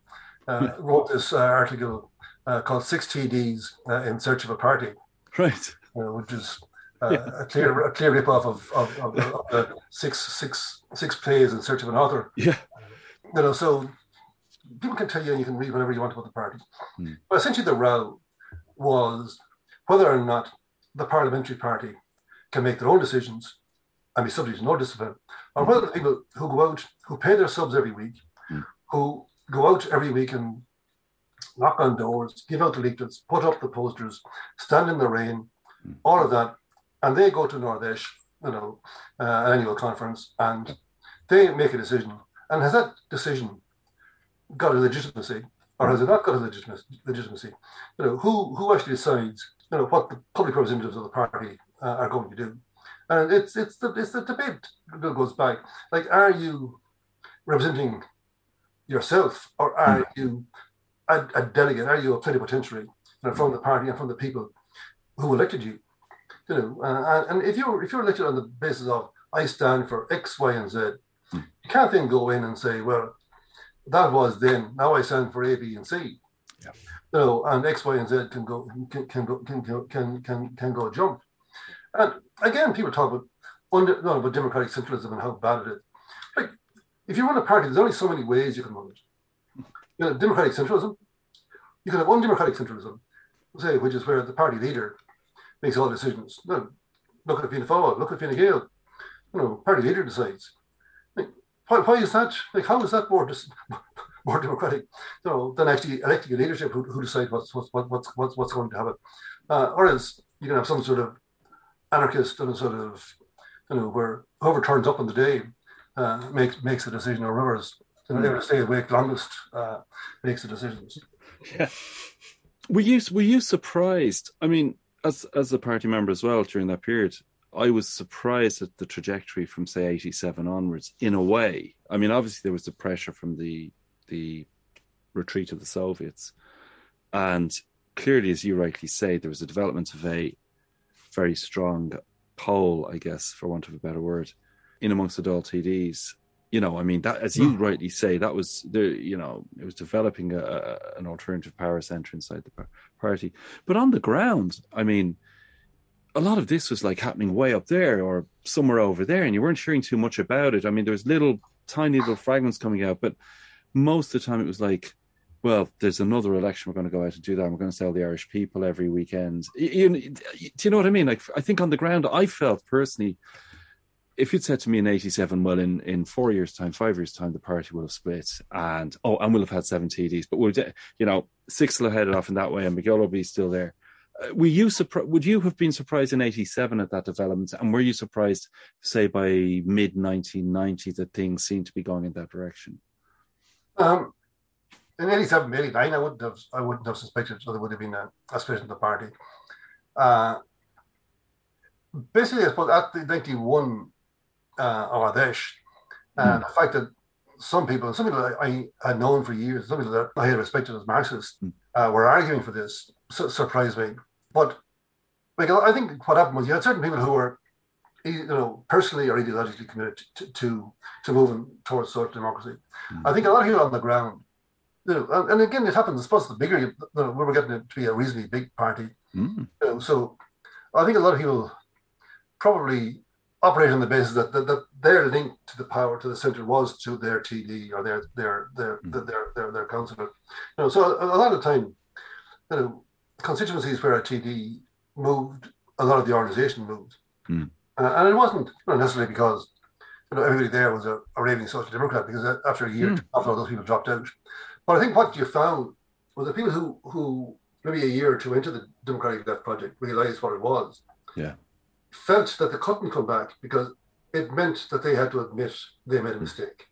uh, wrote this uh, article uh, called Six TDs uh, in Search of a Party, Right. which is uh, a clear a clear rip off of, of, of, of the six, six, six plays in search of an author Yeah. you know, so people can tell you and you can read whatever you want about the party. Hmm. But essentially, the row was whether or not the parliamentary party can make their own decisions and be subject to no discipline, or whether the people who go out, who pay their subs every week, Hmm. who go out every week and knock on doors, give out the leaflets, put up the posters, stand in the rain, Hmm. all of that, and they go to Nordesh, you know, uh, an annual conference, and they make a decision. And has that decision got a legitimacy, or has it not got a legitimacy? legitimacy? You know, who who actually decides? You know, what the public representatives of the party uh, are going to do, and it's it's the it's the debate that goes back. Like, are you representing yourself, or are you a, a delegate? Are you a plenipotentiary you know, from the party and from the people? who elected you. You know, uh, and if you're if you're elected on the basis of I stand for X, Y, and Z, Hmm. you can't then go in and say, well, that was then. Now I stand for A, B, and C. Yeah. You know, and X, Y, and Z can go can can go can can can, can go jump. And again, people talk about under, no, about democratic centralism and how bad it is. Like, if you run a party, there's only so many ways you can run it. You know, democratic centralism. You can have undemocratic centralism, say, which is where the party leader makes all decisions. Look at Fianna Fáil, look at Fine Gael. You know, party leader decides. Like, why, why is that? Like, how is that more dis- more democratic? You know, than actually electing a leadership who, who decide what's what's what's what's what's going to happen. Uh, or else you can have some sort of anarchist and a sort of you know where whoever turns up on the day uh, makes makes the decision, or whoever's you know, able to stay awake longest uh, makes the decisions. Yeah. Were you were you surprised? I mean, as as a party member as well during that period, I was surprised at the trajectory from say eighty seven onwards. In a way, I mean, obviously there was the pressure from the the retreat of the Soviets, and clearly, as you rightly say, there was a development of a very strong pole, I guess, for want of a better word, in amongst Dáil TDs. You know, I mean, that as you hmm. rightly say, that was the you know it was developing a, a, an alternative power center inside the party. But on the ground, I mean, a lot of this was like happening way up there or somewhere over there, and you weren't hearing too much about it. I mean, there was little tiny little fragments coming out, but most of the time it was like, well, there's another election. We're going to go out and do that. And we're going to sell the Irish people every weekend. You, you- do you know what I mean? Like, I think on the ground, I felt personally, if you'd said to me in '87, well, in in four years' time, five years' time, the party will have split, and oh, and we'll have had seven TDs, but we'll, de- you know, six will have headed off in that way, and Mac Giolla will be still there. Uh, were you surprised? Would you have been surprised in '87 at that development, and were you surprised, say, by mid 1990 that things seemed to be going in that direction? Um, in 87, 89, I wouldn't have, I wouldn't have suspected there would have been a, a split in the party. Uh, basically, I suppose at the 91 uh, Ard Fheis, uh, the fact that some people, some people I, I had known for years, some people that I had respected as Marxists, Mm. uh, were arguing for this, su- surprised me. But like, I think what happened was you had certain people who were, you know, personally or ideologically committed to to, to moving towards social democracy. I think a lot of people on the ground, you know, and, and again, it happens. I suppose the bigger you, you know, we were getting it to be a reasonably big party. Mm. You know, so I think a lot of people probably operate on the basis that, that, that their link to the power to the centre was to their TD or their their their Mm. their, their, their, their councillor. You know, so a, a lot of the time, you know, constituencies where a TD moved, a lot of the organisation moved, Mm. uh, and it wasn't necessarily because you know everybody there was a, a raving social democrat because after a year, Mm. after all those people dropped out. But I think what you found was that people who who maybe a year or two into the Democratic Left project realised what it was. Yeah. Felt that they couldn't come back because it meant that they had to admit they made a mistake.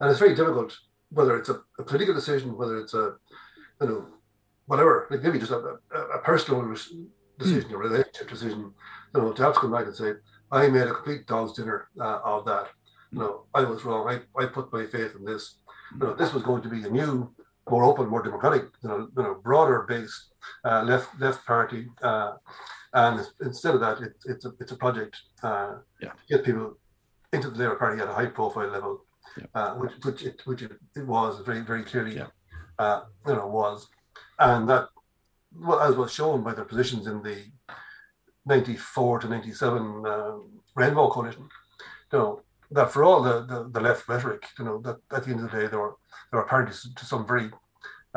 And it's very difficult, whether it's a, a political decision, whether it's a, you know, whatever, like maybe just a, a, a personal decision, a relationship decision, you know, to have to come back and say, I made a complete dog's dinner uh, of that. You know, I was wrong. I, I put my faith in this. You know, this was going to be a new, more open, more democratic, you know, you know broader based uh, left left party. Uh, and instead of that, it, it's a it's a project uh, Yeah. to get people into the Labour Party at a high profile level, Yeah. uh, which which it which it, it was very very clearly, Yeah. uh, you know, was, and that well, as was shown by their positions in the ninety four to ninety seven um, Rainbow Coalition, you know that for all the, the, the left rhetoric, you know that at the end of the day there were there were parties to some very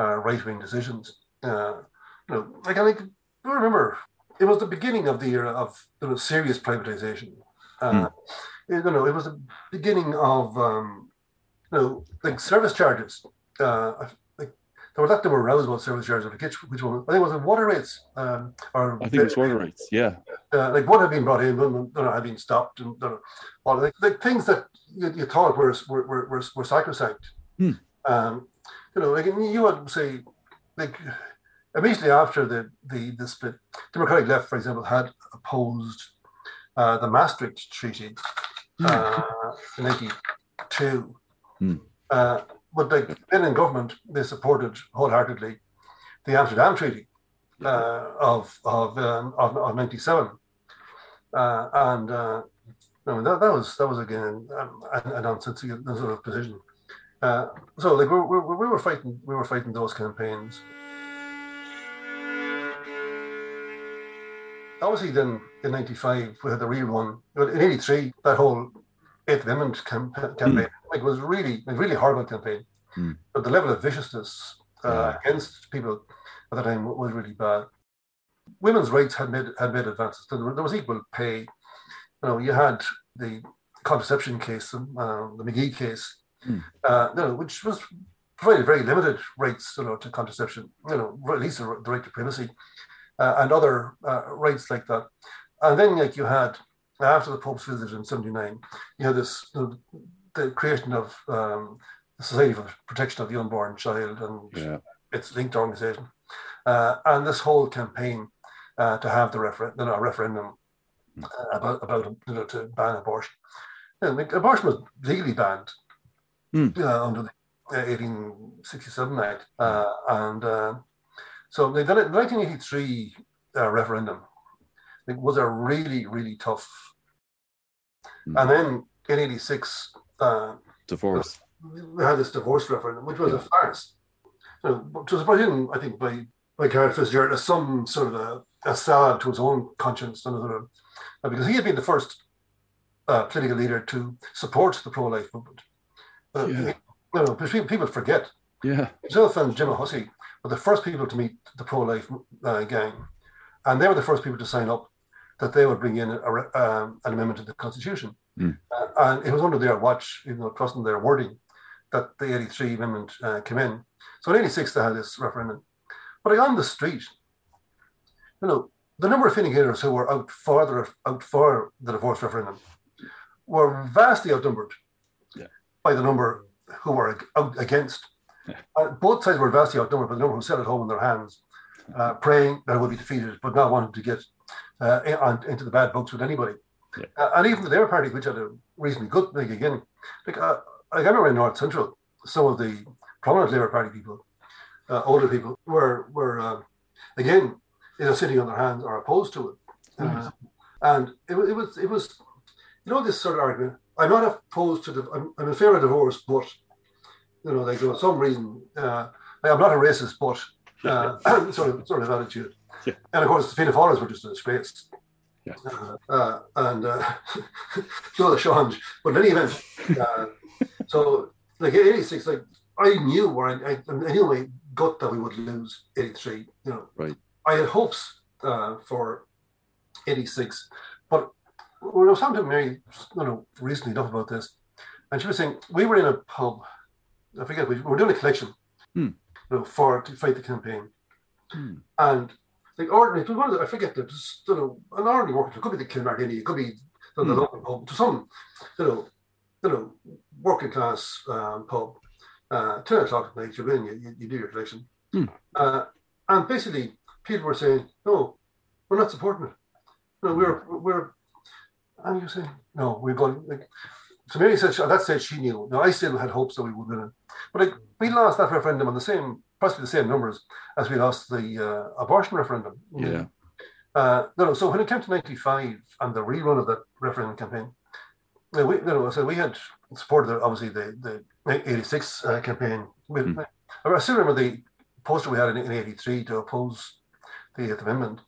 uh, right wing decisions. Uh, you know, like I think I remember it was the beginning of the era of you know, serious privatization. Uh, You know, it was the beginning of um, you know like service charges. Uh, like there were that there were rows about service charges. Like which, which one? I think it was the water rates. Um, or I think it's water rights. Yeah. uh, like what had been brought in, when, you know, had been stopped, and you know, all the like things that you, you thought were were were, were, were sacrosanct. Hmm. Um, you know, like you would say, like immediately after the the the split, Democratic Left, for example, had opposed uh, the Maastricht Treaty uh, in '92. Hmm. Uh, but like then in government, they supported wholeheartedly the Amsterdam Treaty. uh, of of, um, of of '97, uh, and uh, no, that, that was that was again um, a, a nonsensical sort of position. Uh, so like we, we, we were fighting we were fighting those campaigns. Obviously, then in '95 we had the real one. In '83, that whole Eighth Amendment cam- campaign mm. like was really a really horrible campaign. Mm. But the level of viciousness uh, yeah. against people at the time was really bad. Women's rights had made had made advances. There was equal pay. You know, you had the contraception case, uh, the McGee case, mm. uh, you know, which was provided very limited rights, you know, to contraception. You know, at least the right to privacy uh, and other uh, rights like that. And then, like you had after the Pope's visit in '79, you had this the, the creation of um, the Society for Protection of the Unborn Child and yeah. its linked organization, uh, and this whole campaign uh, to have the refer- you know, referendum uh, about about you know, to ban abortion. Yeah, like, abortion was legally banned mm. under the 1867 Act, uh, and uh, so the, the 1983 uh, referendum it was a really really tough. Mm. And then in '86, divorce we had this divorce referendum, which was yeah. a farce. So, which was brought in, I think, by by Garret FitzGerald as some sort of a, a salve to his own conscience, and sort uh, because he had been the first uh, political leader to support the pro-life movement. Uh, yeah. you know, people, people forget. Yeah. Himself and Jim Hussey were the first people to meet the pro-life uh, gang, and they were the first people to sign up that they would bring in a, um, an amendment to the constitution. Mm. and it was under their watch, you know, trusting their wording, that the 83 amendment uh, came in. So in 86, they had this referendum. But like on the street, you know, the number of Fine Gaelers who were out for the, out for the divorce referendum were vastly outnumbered yeah. by the number who were out against. Uh, both sides were vastly outnumbered but the number who sat at home in their hands, uh, praying that it would be defeated, but not wanting to get uh, in, into the bad books with anybody. Yeah. Uh, and even the Labour Party, which had a reasonably good thing again, like uh, I remember in North Central, some of the prominent Labour Party people, uh, older people, were were again either sitting on their hands or opposed to it. Mm. and it, it was it was you know this sort of argument. I'm not opposed to the. I'm, I'm in favour of divorce, but you know, like there was some reason. Uh, I'm not a racist, but uh, sort of sort of attitude. Yeah. And of course, the Fianna Fáiles were just a disgrace. Yeah. Uh, uh, and uh, the Change. But in any event, uh, so like 86, like I knew where I, I, I knew my gut that we would lose 83. You know, right. I had hopes uh, for 86, but when I was talking to Mary, you know, recently enough about this, and she was saying we were in a pub. I forget we were doing a collection, hmm. you know, for to fight the campaign, hmm. and like ordinary, it was one of the, I forget the, just, you know, an ordinary worker. It could be the Kilmartinny, it could be the, the Hmm. local pub, to some, you know, you know, working class um, pub. Uh, ten o'clock at night, you go in, you, you, do your collection, uh, and basically people were saying, "No, we're not supporting it. No, we're we're," and you're saying, "No, we're going." Like, so Mary said she- at that stage she knew. Now I still had hopes that we would win it, but like we lost that referendum on the same, possibly the same numbers as we lost the uh, abortion referendum. Yeah. Uh, no, no, so when it came to 95 and the rerun of that referendum campaign, uh, we, you know, so we had supported obviously the, the 86 uh, campaign. We, Hmm. I still remember the poster we had in, in 83 to oppose the Eighth Amendment.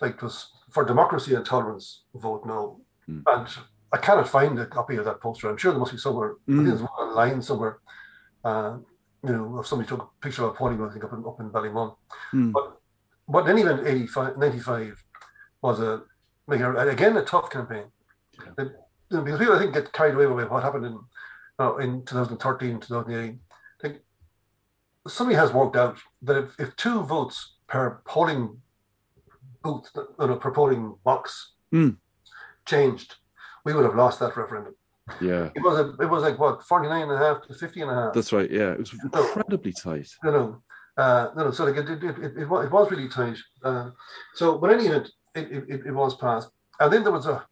Like it was for democracy and tolerance, vote no. Hmm. And I cannot find a copy of that poster. I'm sure there must be somewhere. I Hmm. think there's one online somewhere. Uh, you know, if somebody took a picture of a podium, I think up in, up in Ballymun. Hmm. But but then even 85, 95 was a again a tough campaign. Yeah. Know, because people I think get carried away with what happened in uh, in 2013, 2018. Like somebody has worked out that if, if two votes per polling booth, uh, no, per polling box Hmm. changed, we would have lost that referendum. Yeah. It was a, it was like what 49 and a half to 50 and a half. That's right. Yeah. It was incredibly tight. you know, uh, no, no. So like it, it, it, it, was, it was really tight. Uh, so, but any event, it, it, it, was passed, and then there was a.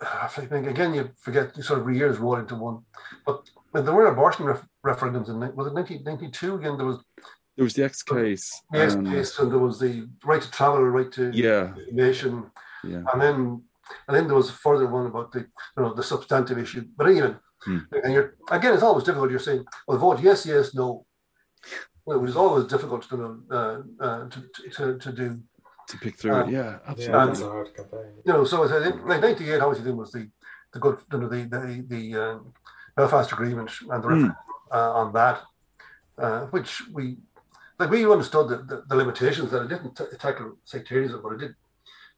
I think again, you forget you sort of years roll into one, but there were abortion ref- referendums in was it 1992 again? There was There was the X case. the X and- case, and there was the right to travel, right to Yeah, information, yeah. and then and then there was a further one about the you know the substantive issue. But even Hmm. and you're again, it's always difficult. You're saying, well, vote yes, yes, no. Well, it was always difficult to know, uh, uh, to, to to do. To pick through Uh, it. Yeah, Yeah, absolutely. it's a hard campaign. You know, so I think like '98, obviously, then was the the good you know, the the the uh, Belfast Agreement and the referendum uh, on that, uh, which we like we understood the, the, the limitations that it didn't t- tackle sectarianism, but it did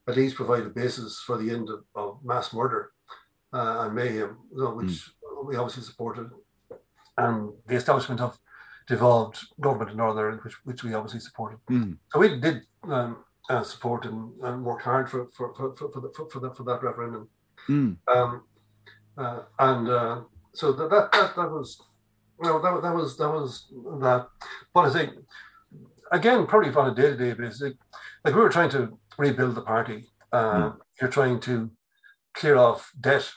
at least provide a basis for the end of, of mass murder uh, and mayhem, you know, which we obviously supported, and the establishment of devolved government in Northern Ireland, which which we obviously supported. Mm. So we did um, uh, support and, and work hard for for for for, the, for, for, that, for that referendum. Mm. Um, uh, and uh, so that, that that that was, know, that, that was that was that. But I think again, probably on a day to day basis, like, like we were trying to rebuild the party. Uh, You're trying to clear off debt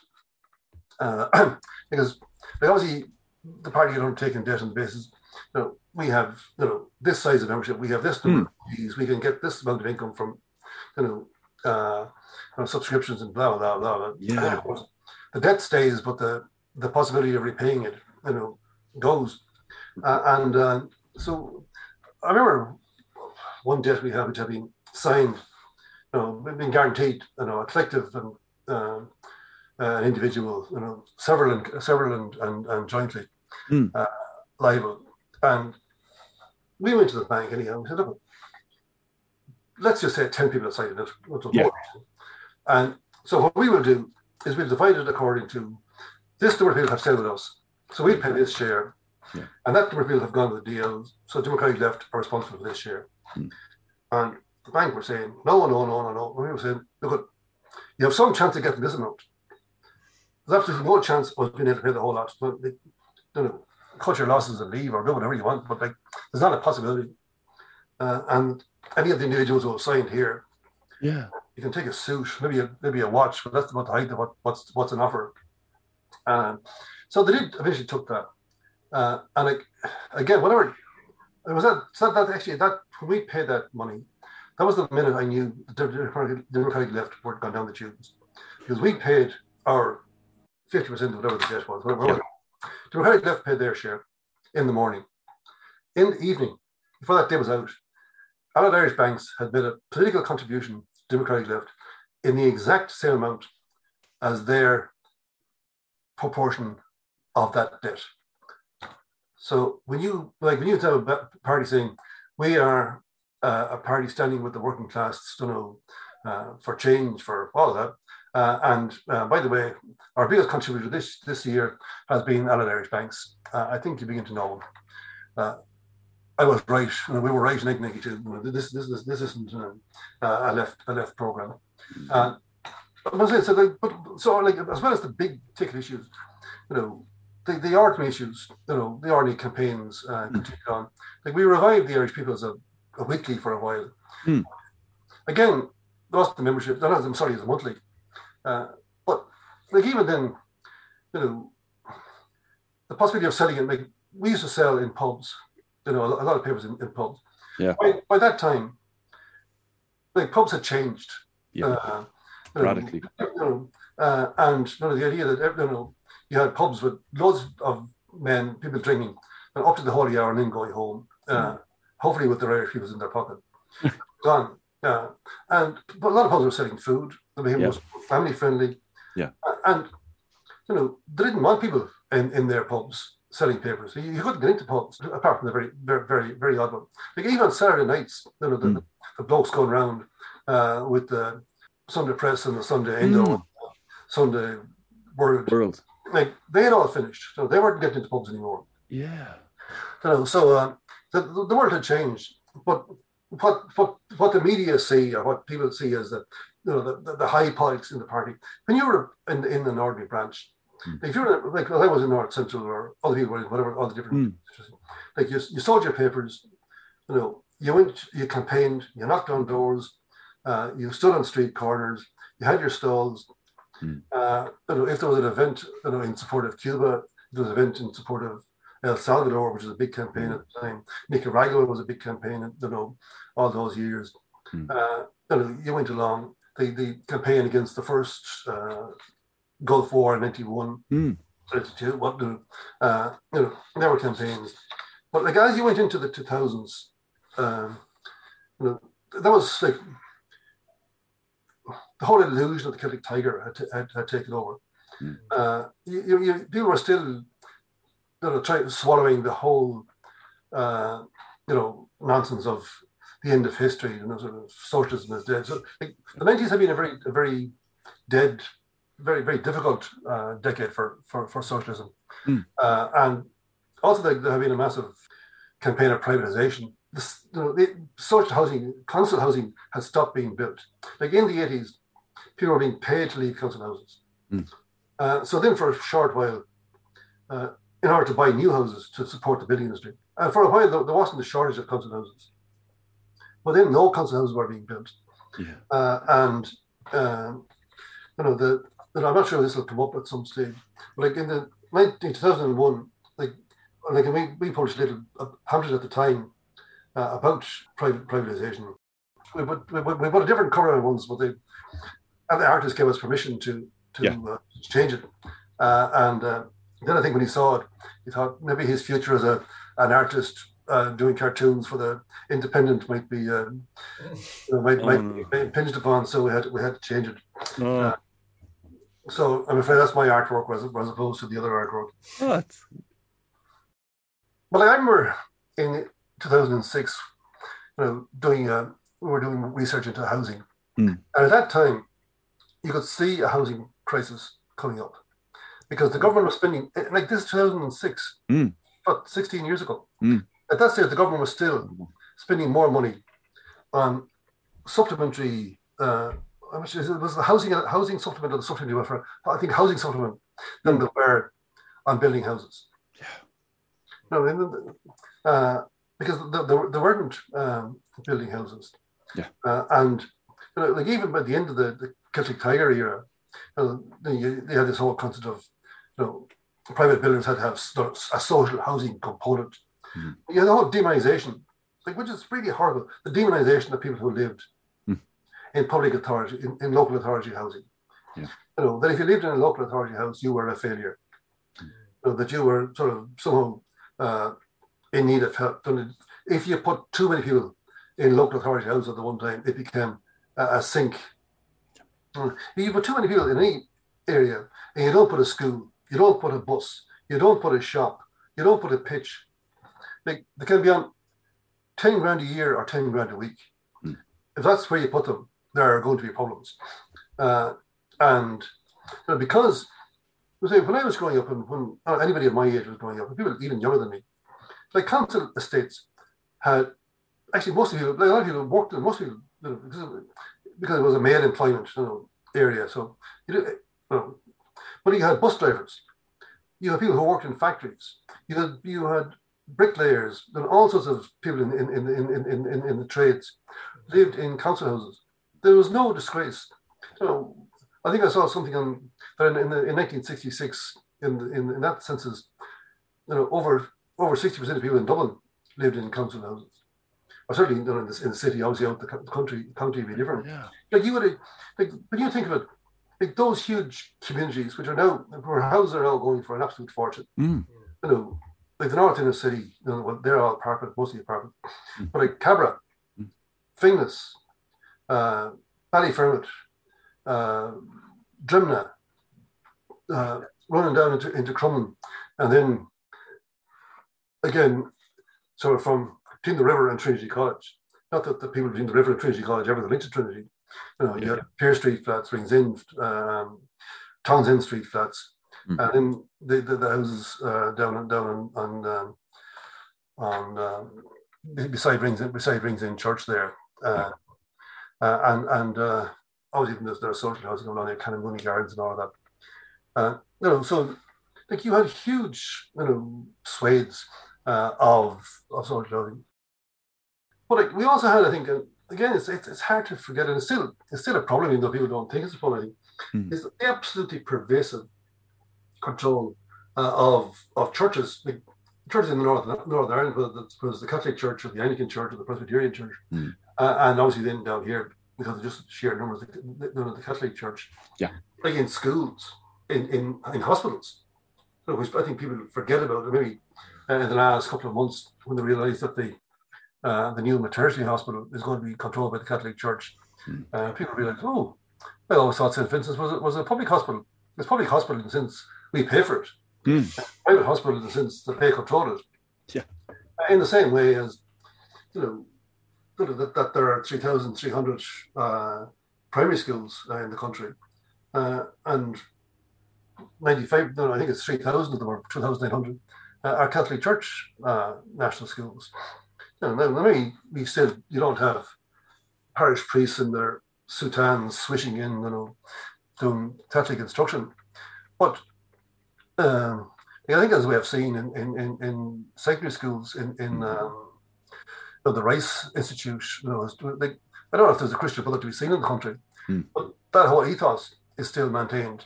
uh, because like, obviously the party had undertaken debt on the basis. You know, we have you know this size of membership, we have this number of fees, we can get this amount of income from you know, uh, you know subscriptions and blah blah blah blah. Yeah. The debt stays, but the the possibility of repaying it, you know, goes. Uh, and uh, so I remember one debt we had, which had been signed, know, we've been guaranteed, you know, a collective and uh, an individual, you know, several and several and and, and jointly Hmm. uh, liable. And we went to the bank anyhow. We said, look, let's just say ten people have signed it. Yeah. And so what we will do is we'll divide it according to this number of people have stayed with us. So we'll pay this share. Yeah. And that number of people have gone with the deals. So the Democratic left are responsible for this share. Hmm. And the bank were saying, no, no, no, no, no. And we were saying, look, you have some chance of getting this amount. There's absolutely no chance of being able to pay the whole lot. But they, you know, cut your losses and leave or do whatever you want. But like, there's not a possibility. Uh, and any of the individuals who have signed here, Yeah. you can take a suit, maybe a maybe a watch, but that's about the height of what, what's what's an offer. Um, so they did eventually took that, uh, and like, again, whatever it was that, so that actually that when we paid that money, that was the minute I knew the Democratic, Democratic left were gone down the tubes, because we paid our fifty percent of whatever the debt was. Whatever, Yeah. Democratic left paid their share in the morning. In the evening, before that day was out, Allied Irish banks had made a political contribution to Democratic left in the exact same amount as their proportion of that debt. So when you like when you have a party saying we are uh, a party standing with the working class, you know, uh, for change, for all of that, uh, and uh, by the way, our biggest contributor this this year has been Allied Irish banks. Uh, I think you begin to know. Uh, I was right. You know, we were right in 1992. This this this this isn't a left a left program. Uh, but, so, like, but so like as well as the big ticket issues, you know, the, the ordinary issues, you know, the ordinary campaigns uh, continued on. Like we revived the Irish People as a, a weekly for a while. Hmm. Again, lost the membership. I'm sorry, it's a monthly. Uh, but like even then, you know, the possibility of selling it. Like we used to sell in pubs. You know, a lot- of papers in, in pubs. Yeah. By, by that time, like pubs had changed. Yeah. Uh, you know, Radically. you know, uh, and you know, the idea that you know you had pubs with loads of men, people drinking, and up to the holy hour and then going home. Uh, hopefully, with their Irish peoples in their pocket. Gone. Yeah. and but a lot of pubs were selling food. The behaviour Yeah. was family friendly. Yeah. And you know they didn't want people in, in their pubs selling papers. You, you couldn't get into pubs apart from the very very very, very odd one. Like even on Saturday nights, you know the, Mm. the blokes going around uh, with the Sunday Press and the Sunday Indo, Mm. Sunday Word. World. Like they had all finished, so they weren't getting into pubs anymore. Yeah. You know, so uh, the, the world had changed, but what what what the media see or what people see is that you know the, the, the high politics in the party. When you were in in an ordinary branch, Hmm. if you were like well, I was in North Central or other people were in whatever all the different like you you sold your papers, you know, you went you campaigned, you knocked on doors, uh, you stood on street corners, you had your stalls. Hmm. Uh, you know, if there was an event, you know, in support of Cuba, there was an event in support of El Salvador, which was a big campaign at the time. Nicaragua was a big campaign, you know, all those years. Mm. Uh, you, went along the, the campaign against the first uh, Gulf War in 91, Mm. 32, what the, uh, you know, there were campaigns. But like as you went into the 2000s, um, you know, that was like the whole illusion of the Celtic Tiger had, had, had taken over. Mm. Uh, you, you, you, people were still, you know, trying swallowing the whole, uh, you know, nonsense of the end of history. You know, sort of socialism is dead. So like, the nineties have been a very, a very dead, very, very difficult uh, decade for for, for socialism, Mm. uh, and also there, there have been a massive campaign of privatization. This, you know, the social housing, council housing has stopped being built. Like in the eighties, people were being paid to leave council houses. Mm. Uh, so then, for a short while, uh, in order to buy new houses to support the building industry, and for a while there, there wasn't a shortage of council houses. But then no council houses were being built, Yeah. uh, and um, you know the. And I'm not sure this will come up at some stage. But like in the 19, 2001, like like we, we published a little a pamphlet at the time uh, about private privatization. We put we, we put a different cover on once, but they and the artist gave us permission to to Yeah. uh, change it. Uh, and uh, then I think when he saw it, he thought maybe his future as a an artist uh, doing cartoons for the Independent might be know, might, Oh, might no. be impinged upon. So we had we had to change it. Oh, So I'm afraid that's my artwork as, as opposed to the other artwork. what? But I remember in 2006, you know, doing uh, we were doing research into housing, Mm. and at that time, you could see a housing crisis coming up because the government was spending like this 2006, Mm. but 16 years ago. Mm. At that stage, the government was still spending more money on supplementary. Uh, much is it? Was the housing housing supplement or the supplementary welfare? I think housing supplement than they were on building houses. Yeah. No, uh, because there, there, there weren't um, building houses. Yeah. Uh, and you know, like even by the end of the, the Celtic Tiger era, they, they had this whole concept of, know, private buildings had to have a social housing component. Mhm. You know, the whole demonization, like which is really horrible. The demonization of people who lived Mm. in public authority, in, in local authority housing. Yeah. You know, that if you lived in a local authority house, you were a failure. You know, that you were sort of somehow uh, in need of help. And if you put too many people in local authority houses at the one time, it became a, a sink. Uh, If you put too many people in any area and you don't put a school, you don't put a bus, you don't put a shop, you don't put a pitch, like they can be on 10 grand a year or 10 grand a week. Mm. If that's where you put them, there are going to be problems. Uh, and you know, because when I was growing up and when uh, anybody of my age was growing up, and people even younger than me, like council estates had actually most of people, like a lot of people worked in most people you know, because, of- because it was a male employment you know, area. So you know, but you had bus drivers, you had people who worked in factories, you had you had bricklayers, and all sorts of people in in in in in, in, in the trades lived in council houses. There was no disgrace. So I think I saw something on that in, in, the, in 1966 in, the, in in that census, you know, over over 60 percent of people in Dublin lived in council houses. Or certainly you know, in, the, in the city, obviously out the co- country, county would be different. Yeah. Like you would, like when you think of it, like those huge communities, which are now where houses are now going for an absolute fortune. Mm. You know, like the north inner city, you know, well, they're all apartment, mostly apartment. Mm. But like Cabra, Mm. Finglas, uh, Ballyfermot, uh, Drimnagh, uh, running down into, into Crumlin, and then again, sort of from between the river and Trinity College. Not that the people between the river and Trinity College ever linked to Trinity. You know, you Yeah. had Pearse Street flats, Ringsend, um, Townsend Street flats, Mm. and then the, the, the houses uh, down on down on on, um, on um, beside Ringsend, beside Rings Church there, uh, uh, and and uh, obviously there's there's social housing going on there, Canon Mooney Gardens and all of that. Uh, you know, so like you had huge, you know, swathes uh, of of social housing. But we also had, I think, uh, again, it's, it's it's hard to forget, and it's still it's still a problem, even though people don't think it's a problem. I think, is the absolutely pervasive control uh, of of churches. Like churches in the north Northern Ireland was, was the Catholic Church or the Anglican Church or the Presbyterian Church, Mm. uh, and obviously then down here because of just sheer numbers, the, the, the Catholic Church. Yeah. like in schools, in in, in hospitals, which I think people forget about. Maybe uh, in the last couple of months when they realised that the uh, the new maternity hospital is going to be controlled by the Catholic Church, Mm. uh, people realised, oh, I always thought St Vincent's was a, was a public hospital. It's public hospital in the sense we pay for it Mm. private hospital in the sense that they control it. Yeah. In the same way as, you know, you know, that, that there are 3,300 uh, primary schools uh, in the country. Uh, and 95, no, I think it's 3,000 of them or 2,900 uh, are Catholic Church uh, national schools. You know, now, maybe we still, you don't have parish priests in their soutanes swishing in, you know, doing Catholic instruction. But um, I think as we have seen in, in, in, in secondary schools in, in um, you know, the Rice Institute, you know, like, I don't know if there's a Christian brother to be seen in the country, Hmm. but that whole ethos is still maintained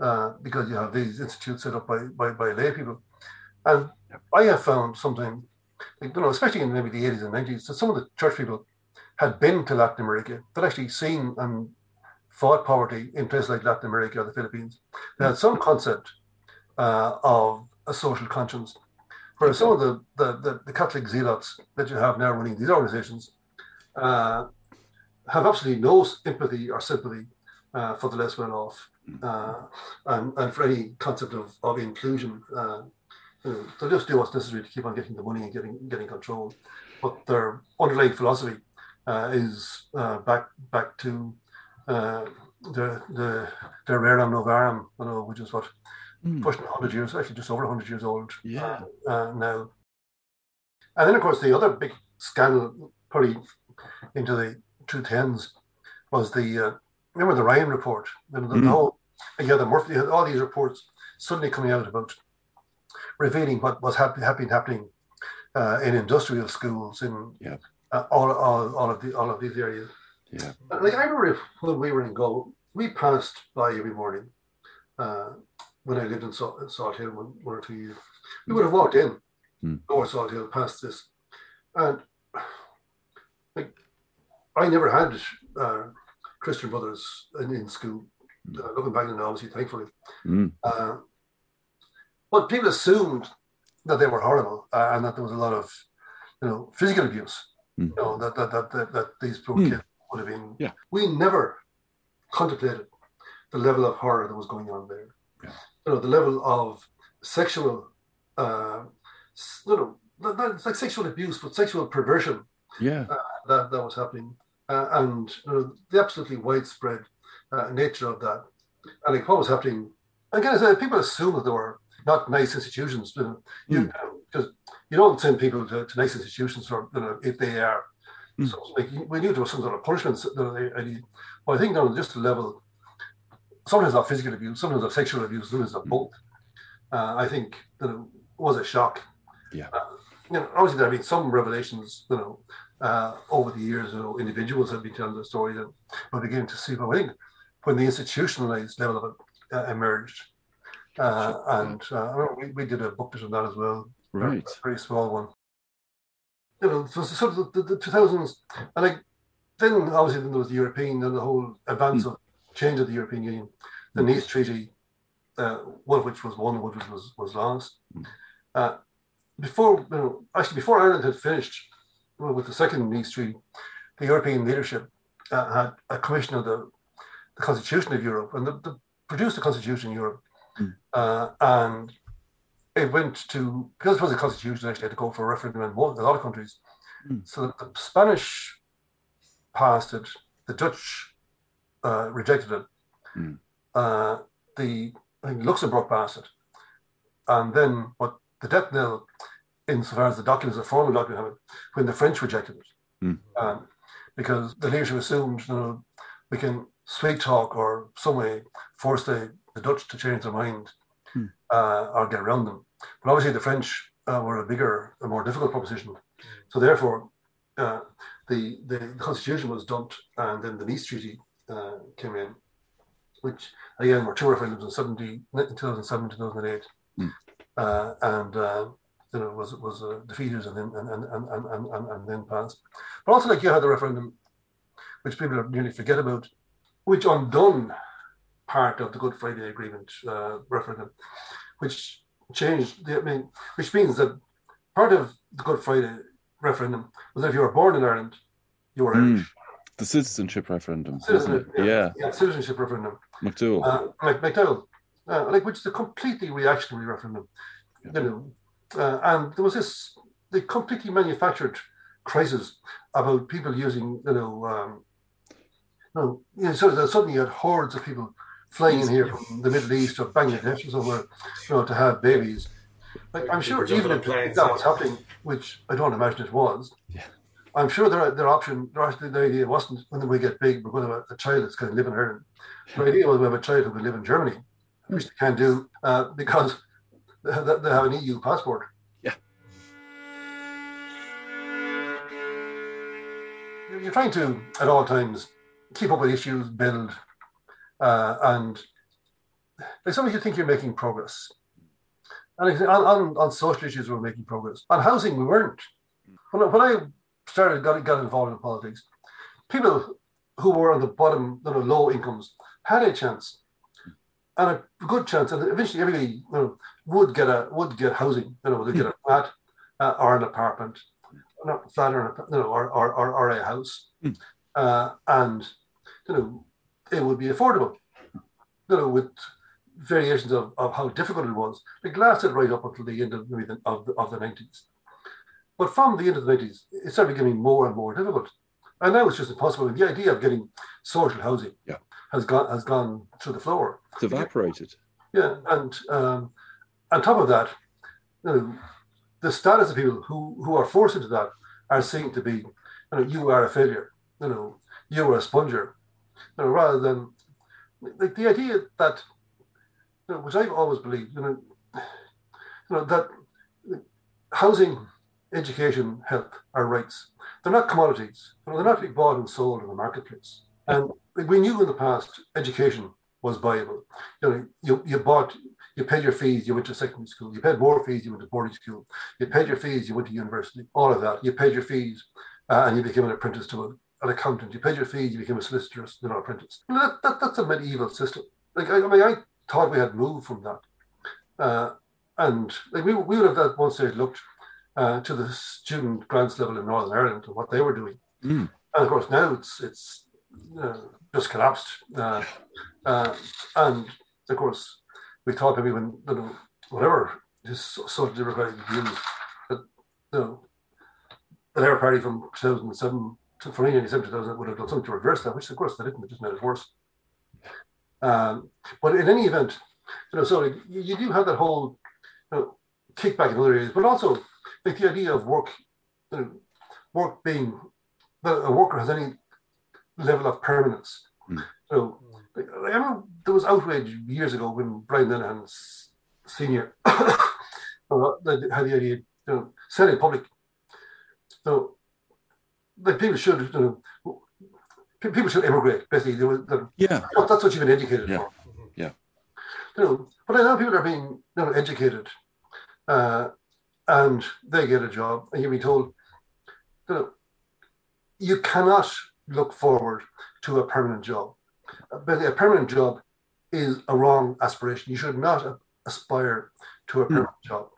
uh, because you have these institutes set up by, by, by lay people. And I have found something, you know, especially in maybe the 80s and 90s, that some of the church people had been to Latin America, they'd actually seen and fought poverty in places like Latin America or the Philippines. They had some concept uh, of a social conscience. Whereas some of the, the, the, the Catholic zealots that you have now running these organizations uh, have absolutely no empathy or sympathy uh, for the less well off uh, and, and for any concept of, of inclusion. Uh, you know, they'll just do what's necessary to keep on getting the money and getting getting control. But their underlying philosophy uh, is uh, back back to uh, the the the rerum novarum, you know, which is what Mm. pushing 100 years, actually just over 100 years old Yeah. uh, uh, now. And then, of course, the other big scandal, probably into the 2010s, was the uh, remember the Ryan report. The, the, Mm. whole, you had the Murphy, had all these reports suddenly coming out about revealing what was hap- happening happening uh, in industrial schools in Yeah. uh, all, all, all of the all of these areas. Yeah. Like I remember when we were in Go, we passed by every morning uh, when I lived in Salt, Salt Hill one, one or two years. We would have walked in Hmm. over Salt Hill past this, and like I never had uh, Christian brothers in, in school. Uh, looking back now, obviously, thankfully, Mm. Uh, but people assumed that they were horrible uh, and that there was a lot of, you know, physical abuse. Mm. You know that that that that, that these poor Mm. kids would have been. Yeah. We never contemplated the level of horror that was going on there. Yeah. You know, the level of sexual, uh, you know, not, it's like sexual abuse, but sexual perversion Yeah. that, that was happening, uh, and you know, the absolutely widespread uh, nature of that. And like what was happening, again, I said, people assume that they were not nice institutions, you know, you, because you don't send people to, to nice institutions for you know if they are. Mm. So, like, we knew there was some sort of punishment. You know, they- and well, I think on just the level, sometimes of physical abuse, sometimes of sexual abuse, sometimes of both. Uh, I think you know, was a shock. Yeah. Uh, you know, obviously there have been some revelations, you know, uh, over the years, you know, individuals have been telling their stories and we're beginning to see, but I think when the institutionalized level of it uh, emerged, uh, and uh, we, we did a booklet on that as well, Right. a very small one. You know, so of the, the, the 2000s, and like then obviously then there was the European and the whole advance of change of the European Union, the Nice Treaty, uh, one of which was won, one of which was was lost. Mm. Uh, before, you know, actually before Ireland had finished well, with the second Nice Treaty, the European leadership uh, had a commission of the, the Constitution of Europe, and the, the produced the Constitution of Europe, Mm. uh, and it went to because it was a constitution actually had to go for a referendum in a lot of countries. Mm. So the Spanish passed it, the Dutch uh, rejected it, Mm. uh, the I think Luxembourg passed it, and then what the death knell, insofar as the documents, the formal document, it, when the French rejected it, Mm. um, because the leadership assumed you know we can sweet talk or some way force the, the Dutch to change their mind Hmm. uh, or get around them. But obviously, the French uh, were a bigger, a more difficult proposition. So therefore, uh, the, the constitution was dumped, and then the Nice Treaty uh, came in, which again were two referendums in 70, 2007, 2008, Hmm. uh, and uh, you know, was was uh, defeated and then and and, and, and, and, and then passed. But also, like you had the referendum, which people are nearly forget about, which undone part of the Good Friday Agreement uh, referendum, which changed. The, I mean, which means that part of the Good Friday referendum was that if you were born in Ireland, you were Mm. Irish. The citizenship referendum, Citizen- wasn't it? Yeah, citizenship referendum. McDowell. uh, like McDowell, uh, like which is a completely reactionary referendum, you know, uh, and there was this the completely manufactured crisis about people using, you know, um, no, you know, so that suddenly you had hordes of people flying in here from the Middle East or Bangladesh or somewhere, you know, to have babies. Like I'm sure People even jumping if on planes, that was happening, which I don't imagine it was. Yeah. I'm sure their their option, their, actually the idea wasn't when we get big, we're going to have a child that's going to live in Ireland. The idea was we have a child who can live in Germany, which they can't do uh, because they have, they have an EU passport. Yeah. You're you're trying to, at all times, keep up with issues, build, uh, and like sometimes you think you're making progress. And on, on, on social issues, we're making progress. On housing, we weren't. When, I- when I started, got, got involved in politics, people who were on the bottom, you know, low incomes, had a chance, and a good chance, and eventually everybody you know, would get a would get housing. You know, they get a flat uh, or an apartment, not flat or, an, you know, or, or, or, or a house, Mm. uh, and you know, it would be affordable. You know, with variations of, of how difficult it was. It lasted right up until the end of maybe the, of the, of the 90s. But from the end of the 90s, it started becoming more and more difficult. And now it's just impossible. The idea of getting social housing Yeah. has gone has gone through the floor. It's evaporated. Yeah, and um, on top of that, you know, the status of people who, who are forced into that are seen to be, you know, you are a failure. You know, you are a sponger. You know, rather than like the idea that, you know, which I've always believed, you know, you know that housing, education, health are rights. They're not commodities. You know, they're not to be bought and sold in the marketplace. And like, we knew in the past education was viable. You know, you, you bought, you paid your fees, you went to secondary school. You paid more fees, you went to boarding school. You paid your fees, you went to university. All of that. You paid your fees, uh, and you became an apprentice to a, an accountant. You paid your fees, you became a solicitor, you know, apprentice. That, that, that's a medieval system. Like I, I mean, I thought we had moved from that, uh, and like we we would have at one stage looked uh, to the student grants level in Northern Ireland and what they were doing, Mm. and of course now it's it's uh, just collapsed. Uh, uh, and of course, we thought maybe when you know, whatever his social democratic views that you know the Labour Party from 2007 from 1997 to 2000 would have done something to reverse that, which of course they didn't. It just made it worse. Um, but in any event, you know, so you, you do have that whole you know, kickback in other areas, but also like the idea of work, you know, work being that a worker has any level of permanence. Mm. So like, I remember there was outrage years ago when Brian Lenihan Senior uh, had the idea, you know, said in public. So, like people should, you know, people should emigrate. Basically, they were, Yeah. that's what you've been educated Yeah. for. Yeah. You know, but now people are being you know, educated, uh, and they get a job, and you're being told, you know, you cannot look forward to a permanent job. But a permanent job is a wrong aspiration. You should not aspire to a Hmm. permanent job.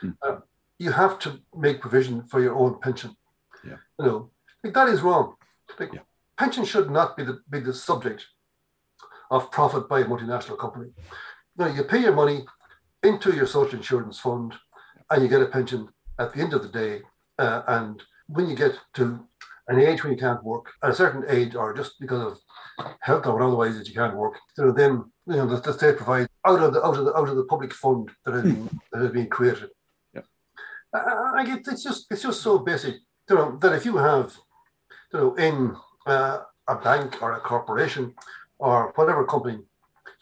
Hmm. Uh, you have to make provision for your own pension. Yeah. You know, that is wrong. Like Yeah. pension should not be the be the subject of profit by a multinational company. No, you pay your money into your social insurance fund, and you get a pension at the end of the day. Uh, and when you get to an age when you can't work, at a certain age, or just because of health or otherwise that you can't work, you know, then you know the, the state provides out of the out of the out of the public fund that has been that has been created. Yeah. Uh, I get it's just it's just so basic, you know, that if you have, you know, in uh, a bank or a corporation or whatever company,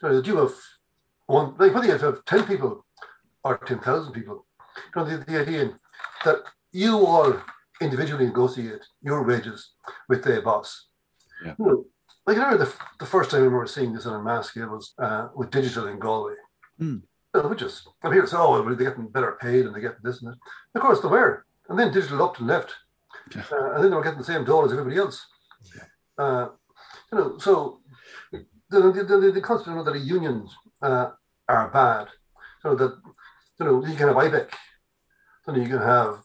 you know, that you have one like whether you have ten people or ten thousand people, you know, the, the idea that you all individually negotiate your wages with their boss. Yeah. You know, like I remember the, the first time I remember seeing this on a mass scale was uh, with digital in Galway. Mm. You know, which is, and people say, oh, well, they're getting better paid and they get this and that. Of course, they were. And then digital up and left. Yeah. Uh, and then they were getting the same dole as everybody else. Uh, you know, so the, the, the, the concept you know, that the unions uh, are bad. So that, you know, you can have IBEC, then you can have,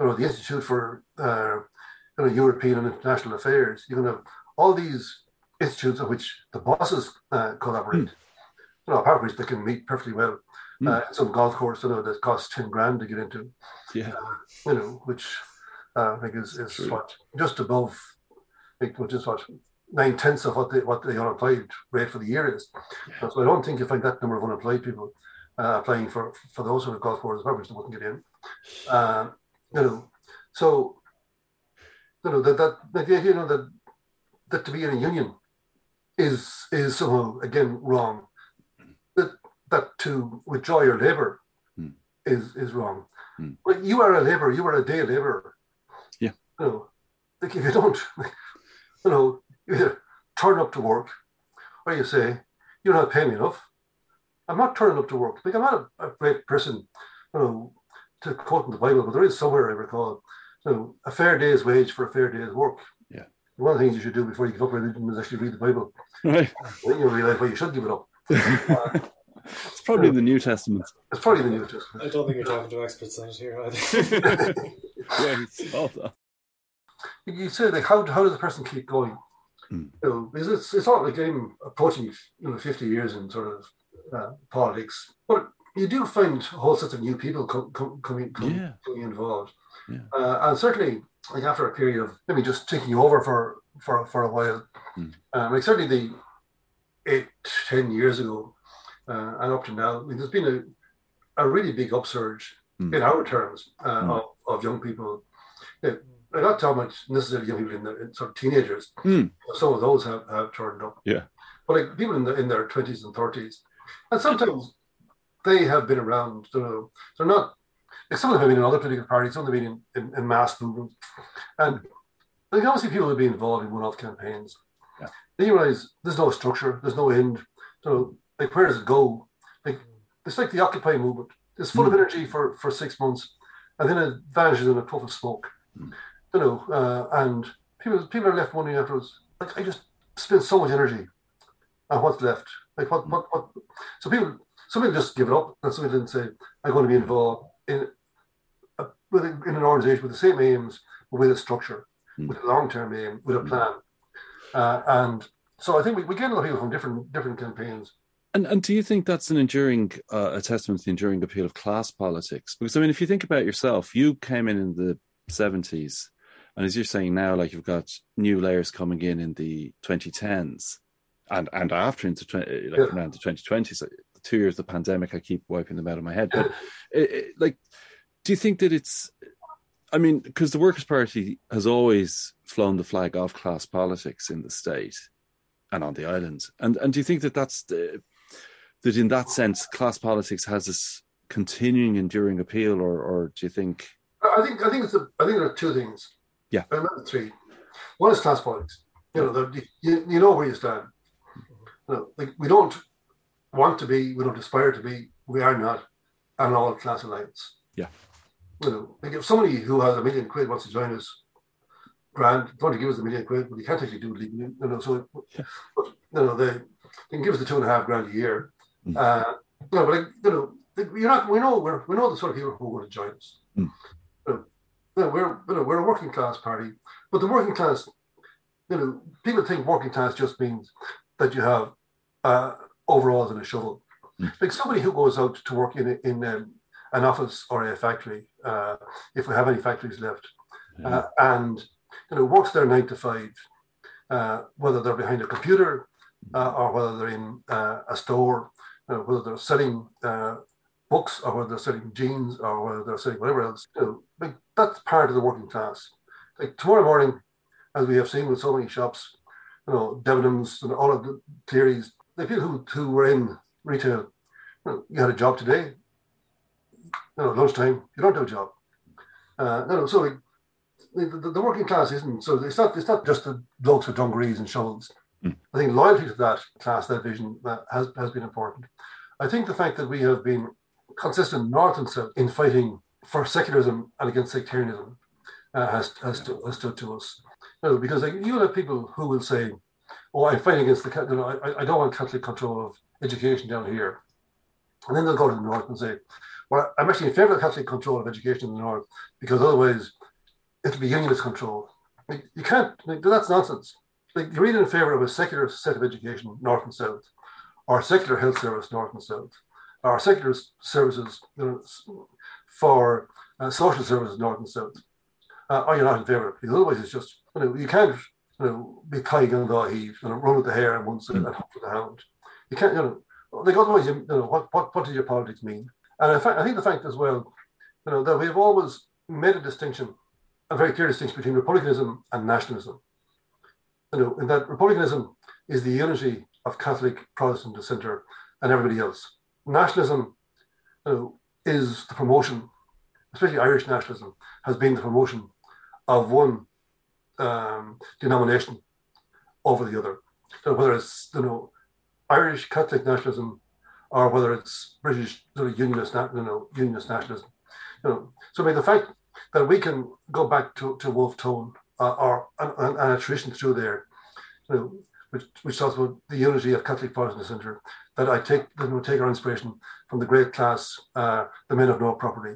you know, the Institute for uh, you know, European and International Affairs. You can have all these institutes of which the bosses uh, collaborate. You know, apart from which they can meet perfectly well. Mm. Some golf course, you know, that costs ten grand to get into. Yeah. You know, which uh, I think is, is True. what just above, I think, which is what nine tenths of what the what the unemployed rate for the year is. So I don't think you find that number of unemployed people uh, applying for for those sort of golf courses, which they wouldn't get in. Uh, you know, so you know that that, that the idea, you know that that to be in a union is is somehow again wrong. That that to withdraw your labour Hmm. is is wrong. Hmm. But you are a labourer. You are a day labourer. Yeah. You know, like if you don't, you know, you either turn up to work, or you say you're not paying me enough. I'm not turning up to work. Like I'm not a, a great person, you know, to quote in the Bible, but there is somewhere I recall, you know, a fair day's wage for a fair day's work. Yeah. One of the things you should do before you give up religion is actually read the Bible. Right. Then you realize why you should give it up. Uh, it's probably in the New Testament. it's probably in the New Testament. I don't think you're talking to experts on it here either. yeah, hold on. You say like, how how does the person keep going? Hmm. You know, because it's it's not like I'm approaching you know 50 years in sort of uh, politics, but you do find whole sets of new people co- co- coming coming, Yeah. coming involved, Yeah. uh, and certainly like after a period of maybe just taking you over for for for a while, Hmm. um, like certainly the eight ten years ago uh, and up to now, I mean, there's been a a really big upsurge Hmm. in our terms uh, Hmm. of, of young people. Yeah, I'm not talking about necessarily young people in their in sort of teenagers. Hmm. Some of those have, have turned up. Yeah. But like people in, the, in their 20s and 30s. And sometimes they have been around. You know, they're not, like some of them have been in other political parties, some of them have been in, in, in mass movements. And obviously people have been involved in one off campaigns. Yeah. Then you realize there's no structure, there's no end. So, like, where does it go? Like, it's like the Occupy movement. It's full of Hmm. energy for, for six months, and then it vanishes in a puff of smoke. Hmm. You know, uh, and people people are left wondering afterwards. Like, I just spent so much energy, and what's left? Like, what what what? So people, some people just give it up, and some people didn't say, "I'm going to be involved in a, in an organization with the same aims, but with a structure, Hmm. with a long term aim, with a Hmm. plan." Uh, and so I think we, we get a lot of people from different different campaigns. And and do you think that's an enduring uh, a testament to the enduring appeal of class politics? Because I mean, if you think about yourself, you came in in the seventies, and as you're saying now, like you've got new layers coming in in the 2010s, and and after into 20, eh, like Yeah. around the 2020s, like, the two years of the pandemic, I keep wiping them out of my head. But it, it- like, do you think that it's? I mean, because the Workers' Party has always flown the flag of class politics in the state and on the island, and and do you think that that's the that in that sense, class politics has this continuing, enduring appeal, or, or do you think? I think I think it's a, I think there are two things. Yeah. I remember three. One is class politics. You know, the, you, you know where you stand. You know, like we don't want to be, we don't aspire to be, we are not an all class alliance. Yeah. You know, like if somebody who has a million quid wants to join us, grand, they want to give us a million quid, but he can't actually do it legally. You know, so Yeah. but you know, they, they can give us the two and a half grand a year. Mm. Uh, you know, but like, you know, you're not. We know we're we know the sort of people who want to join us. Mm. You know, we're you know, we're a working class party, but the working class, you know, people think working class just means that you have uh, overalls and a shovel. Mm. Like somebody who goes out to work in a, in um, an office or a factory, uh, if we have any factories left, uh, and you know works there nine to five, uh, whether they're behind a computer uh, or whether they're in uh, a store, uh, whether they're selling uh, books or whether they're selling jeans or whether they're selling whatever else. You know, like that's part of the working class. Like tomorrow morning, as we have seen with so many shops, you know, Debenhams and all of the theories, the people who, who were in retail, you, know, you had a job today, you know, lunchtime, you don't have a job. Uh, no, no, so like, the, the, working class isn't so it's not it's not just the blokes with dungarees and shovels. Mm. I think loyalty to that class, that vision, that has has been important. I think the fact that we have been consistent north and south in fighting for secularism and against sectarianism uh, has, has, to, has stood to us. No, because like, you'll have people who will say, "Oh, I'm fighting against the you know, I, I don't want Catholic control of education down here," and then they'll go to the north and say, "Well, I'm actually in favour of Catholic control of education in the north because otherwise it'll be unionist control." Like, you can't. Like, that's nonsense. Like, you're either in favour of a secular set of education north and south, or secular health service north and south, or secular services you know, for uh, social services north and south. Uh, or you're not in favour of it. Because otherwise, it's just you know you can't you know be kind and you know, run with the hare and once and hope for the hound. You can't you know like otherwise you, you know what what what does your politics mean? And in fact, I think the fact as well, you know, that we've always made a distinction, a very clear distinction between republicanism and nationalism. You know, in that republicanism is the unity of Catholic, Protestant, dissenter, and everybody else. Nationalism you know, is the promotion, especially Irish nationalism, has been the promotion of one um, denomination over the other. So whether it's you know Irish Catholic nationalism or whether it's British sort of unionist, you know, unionist nationalism. You know, so I mean the fact that we can go back to, to Wolfe Tone uh, or and, and, a tradition through there, you know, which which talks about the unity of Catholic Protestant Centre, that I take that we take our inspiration from the great class, uh, the men of no property.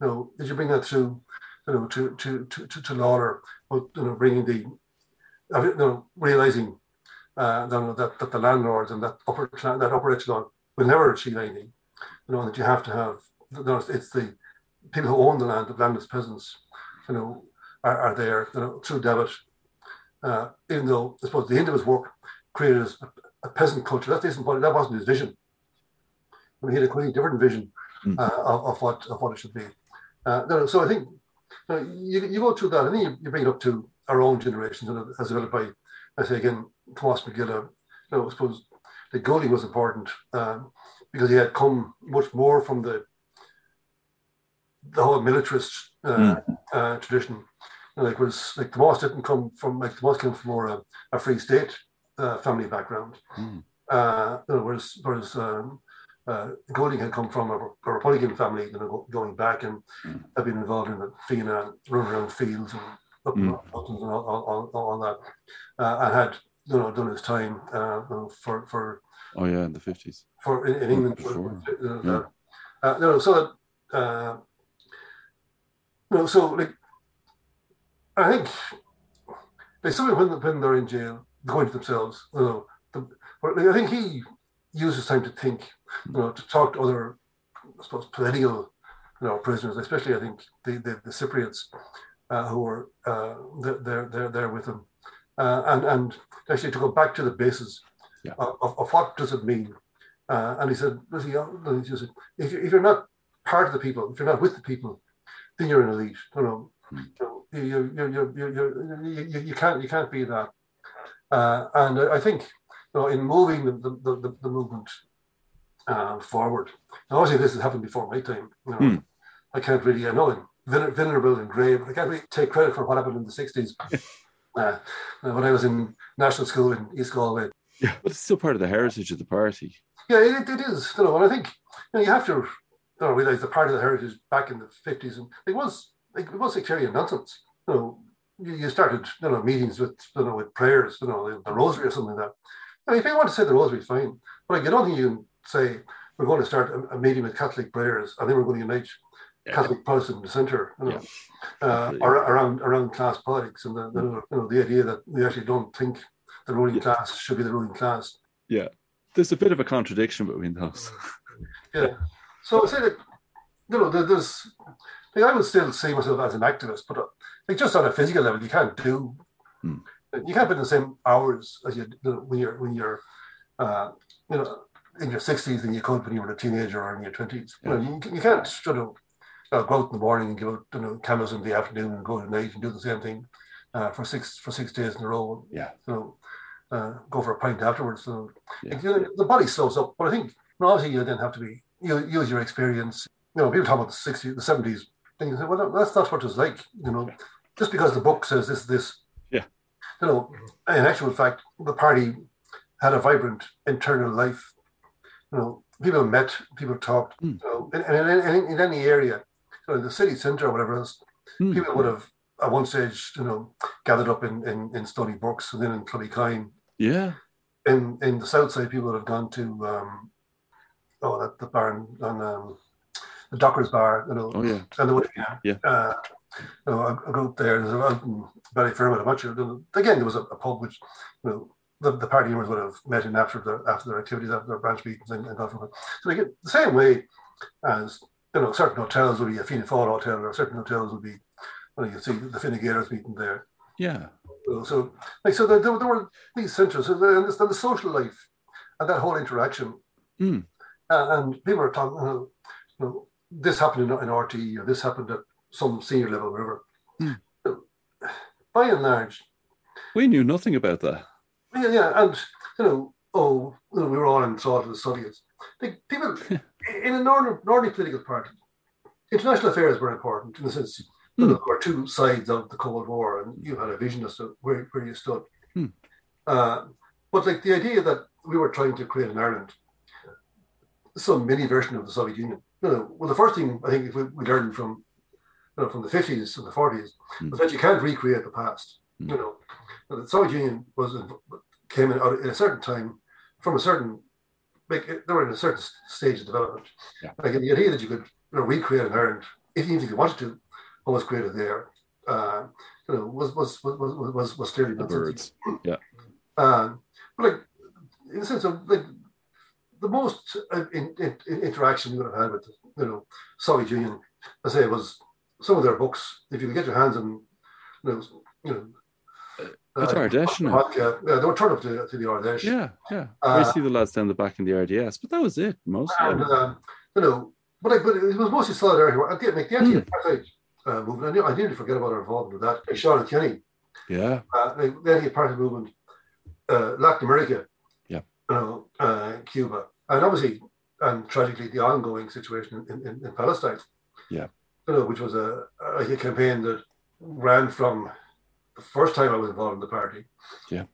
You know, did you bring that through you know, to to to to, to Lalor, you know, bringing the, you know, realizing uh, that that the landlords and that upper that upper echelon will never achieve anything, you know, that you have to have, you know, it's the people who own the land, the landless peasants, you know, are, are there, you know, through Davitt. Uh, even though I suppose the end of his work created a, a peasant culture, that isn't what that wasn't his vision. I mean, he had a completely different vision mm. uh, of, of, what of what it should be. Uh, so I think now, you, you go through that, and then you, you bring it up to our own generations, and as developed by, I say again, Tomás Mac Giolla. You know, I suppose the Goulding was important um, because he had come much more from the the whole militarist uh, mm. uh, tradition. You know, like was like Tomás didn't come from like Tomás came from more a, a free state uh, family background. Mm. Uh, whereas whereas um, uh, Goulding had come from a, a Republican family, you know, going back and mm. had been involved in the Fianna, running around fields and up mm. mountains and all, all, all, all that, uh, and had you know done his time uh, for for. Oh yeah, in the fifties. For in, in England, for, uh, yeah. uh, no, so that uh, know, so like I think like some when when they're in jail, going to themselves, you know, the, I think he uses time to think you know, to talk to other, I suppose, political, you know, prisoners, especially I think the the, the Cypriots uh, who were uh, they're they're there with him, uh, and and actually to go back to the basis yeah. of, of what does it mean, uh, and he said, he said, if you if you're not part of the people, if you're not with the people, then you're an elite. You know, mm. you, you, you, you, you, you, you, can't you can't be that. Uh, and I think you know, in moving the, the, the, the movement uh, forward. Now, obviously, this has happened before my time. You know, mm. I can't really, I know I'm vulnerable and grave. I can't really take credit for what happened in the 60s uh, when I was in national school in East Galway. Yeah, but it's still part of the heritage of the party. Yeah, it, it is. You know, and I think you know you have to you know, realize the part of the heritage back in the 50s and it was it was sectarian nonsense. You know, you, you started you know meetings with you know with prayers, you know, the rosary or something like that. I mean, if you want to say the rosary, fine. But like, I don't think you can say we're going to start a, a meeting with Catholic prayers. I think we're going to unite yeah. Catholic Protestant dissenter, you know, yeah. uh, around around class politics and the, the, you know the idea that we actually don't think the ruling yeah. class should be the ruling class. Yeah, there's a bit of a contradiction between those. yeah, so I say that you know there's. Like I would still see myself as an activist, but uh, like just on a physical level, you can't do. Hmm. You can't put in the same hours as you, you know, when you're when you're, uh, you know, in your 60s than you could when you were a teenager or in your 20s. Yeah. You, know, you, you can't sort of uh, go out in the morning and give out you know, cameras in the afternoon and go at night and do the same thing uh, for six for six days in a row. Yeah. So uh, go for a pint afterwards. So yeah. you know, the body slows up. But I think obviously you then have to be you use your experience. You know, people talk about the 60s, the 70s. Things well, that's not what it's like. You know, just because the book says this, this. Yeah. You know, in actual fact, the party had a vibrant internal life you know, people met, people talked. Mm. You know, in, in, in, in any area, so in the city centre or whatever else, Mm. people would have at one stage, you know, gathered up in in, in Stony Brooks and then in Clonakine. Yeah. In in the south side, people would have gone to um, oh that the bar on um, the Dockers Bar, you know, Oh yeah. and would Yeah. yeah. Uh, you know, a, a group there. There's a in Ballyfermot. I'm not sure. Again, there was a, a pub which, you know, the, the party members would have met in after their after their activities, after their branch meetings, and, and gone from it. So they get the same way as you know, certain hotels would be a Fianna Fáil hotel, or certain hotels would be. Well, you see the Fine Gaelers meeting there. Yeah. So, so like so, there, there, were these centres, so and the, the social life and that whole interaction, Mm. uh, and people are talking. You know, you know, this happened in, in RT, or this happened at some senior level, whatever. Hmm. So, by and large, We knew nothing about that. yeah, yeah, and you know, oh, you know, we were all in sort of the Soviets. Like people in a northern, northern political party, international affairs were important in the sense know, there were two sides of the Cold War, and you had a vision as to where, where you stood. Hmm. Uh, but like the idea that we were trying to create an Ireland, some mini version of the Soviet Union. You know, well, the first thing I think we, we learned from you know, from the fifties and the forties Hmm. was that you can't recreate the past. Hmm. You know, the Soviet Union was came in out at a certain time from a certain like they were in a certain stage of development. Yeah. Like the idea that you could you know, recreate an Ireland, if even if you wanted to, what was created there, uh, you know, was was was was was, was clearly The nonsense. birds. Um, but like in the sense of like the most uh, in, in, in interaction you would have had with the, you know Soviet Union, I say was some of their books. If you could get your hands on, you know, you know. It's Ard Fheis now. vodka, yeah, they were turned up to, to the Ard Fheis. Yeah, yeah. Uh, I see the lads down the back in the RDS, but that was it. mostly. And, um, you know, but, like, but it was mostly solidarity. At the, like, the Hmm. anti-apartheid uh, movement, I, knew, I nearly forget about our involvement with that. Sean and Kenny, Yeah. uh, the anti-apartheid movement, uh, Latin America, Yeah. you know, uh, Cuba, and obviously, and tragically, the ongoing situation in, in, in Palestine. Yeah. You know, which was a, a campaign that ran from the first time I was involved in the party. Yeah.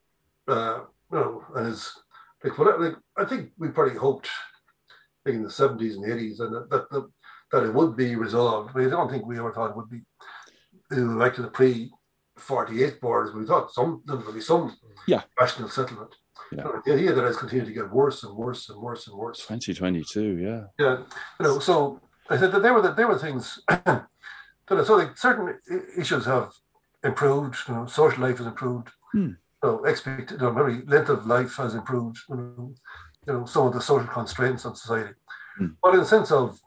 Uh, you know, and it's like, what, like I think we probably hoped like in the seventies and eighties, and that that, that that it would be resolved. But I don't think we ever thought it would be like to the pre forty eight borders. We thought some there would be some Yeah. rational settlement. Yeah. The idea that it's continued to get worse and worse and worse and worse. 2022, yeah. Yeah, you know. So I said that there were the, there were things. that are- so like certain issues have improved. You know, social life has improved. Hmm. You know, expect you know, maybe length of life has improved. You know, you know some of the social constraints on society, Hmm. but in the sense of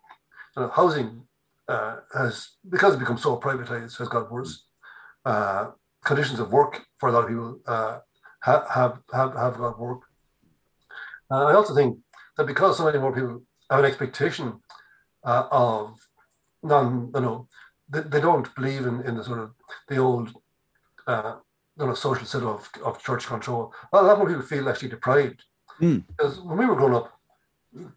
you know, housing uh, has because it becomes so privatized has got worse. Uh, conditions of work for a lot of people uh, have, have have have got worse. Uh, I also think that because so many more people have an expectation uh, of non, you know, they, they don't believe in, in the sort of the old, uh, you know, social set of, of church control. A lot more people feel actually deprived. Hmm. Because when we were growing up,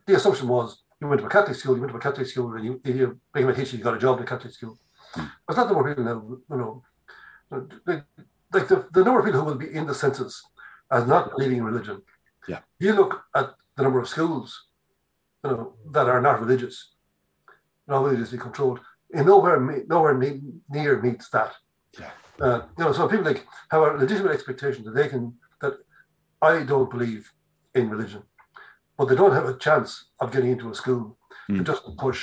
the assumption was you went to a Catholic school, you went to a Catholic school, and you, if you became a teacher, you got a job in a Catholic school. Hmm. But it's not the more people now, you know, like, like the, the number of people who will be in the census as not believing in religion. Yeah. You look at the number of schools, you know, that are not religious, not religiously controlled. In nowhere, me- nowhere me- near meets that. Yeah. Uh, you know, so people like have a legitimate expectation that they can that I don't believe in religion, but they don't have a chance of getting into a school Mm. that doesn't push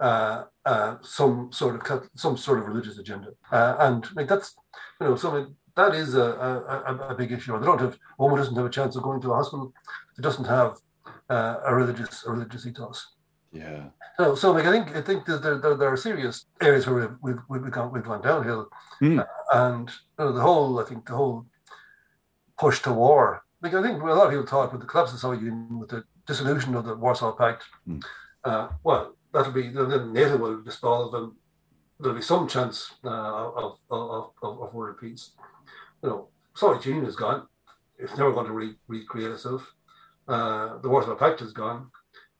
uh, uh, some sort of some sort of religious agenda, uh, and like that's you know something that is a, a, a- big issue. Or they don't have one who doesn't have a chance of going to a hospital. It doesn't have uh, a religious a religious ethos. Yeah. So, so like I think I think there, there, there are serious areas where we've we've, we've gone we've gone downhill, Hmm. and you know, the whole I think the whole push to war. Like I think a lot of people thought with the collapse of the Soviet Union, with the dissolution of the Warsaw Pact, Hmm. uh, well, that'll be then NATO will dissolve, and there'll be some chance uh, of, of, of of world peace. You know, Soviet Union is gone; it's never going to re- recreate itself. Uh, the Warsaw Pact is gone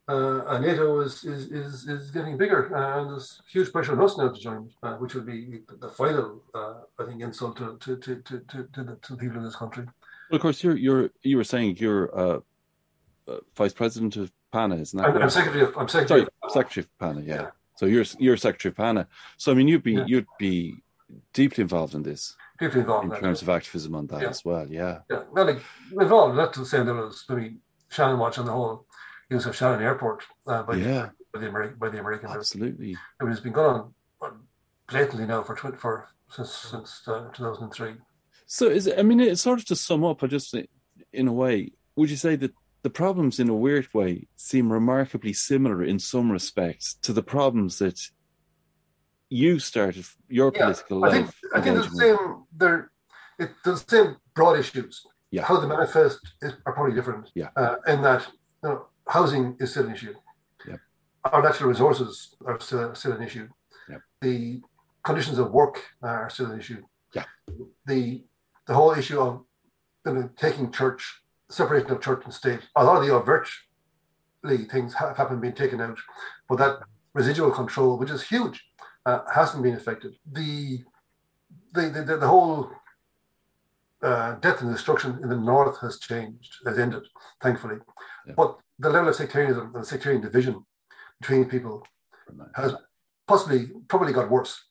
uh, and NATO is, is, is, is getting bigger, and there's huge pressure on us now to join, uh, which would be the, final, uh, I think, insult to, to, to, to, to, to, the, to the people in this country. Well, of course, you're you're you were saying you're uh, uh, vice president of PANA, isn't that? I'm. I'm secretary of. I'm secretary. Sorry, of- secretary of PANA. Yeah. Yeah. So you're you're secretary of PANA. So I mean, you'd be Yeah. you'd be deeply involved in this deeply involved in in terms of activism on that Yeah. as well. Yeah. Yeah, well, like, involved not to the same level as maybe Shannon Watch and the whole use of Shannon Airport uh, by, Yeah. by the American by the Americans. Absolutely. I mean, it's been going on uh, blatantly now for tw- for since since uh, 2003. So is it, I mean, it's sort of to sum up, I just in a way, would you say that the problems in a weird way seem remarkably similar in some respects to the problems that you started your Yeah, political I think life? I think the same. They're it, the same broad issues. Yeah. How they manifest is, are probably different. Yeah. Uh, in that you know, housing is still an issue. Yeah. Our natural resources are still, still an issue. Yeah. The conditions of work are still an issue. Yeah. The the whole issue of you know, taking church separation of church and state. A lot of the overtly things have happened being taken out, but that residual control, which is huge, uh, hasn't been affected. The the the, the, the whole uh, death and destruction in the north has changed, has ended, thankfully. Yeah. But the level of sectarianism and sectarian division between people has possibly probably got worse.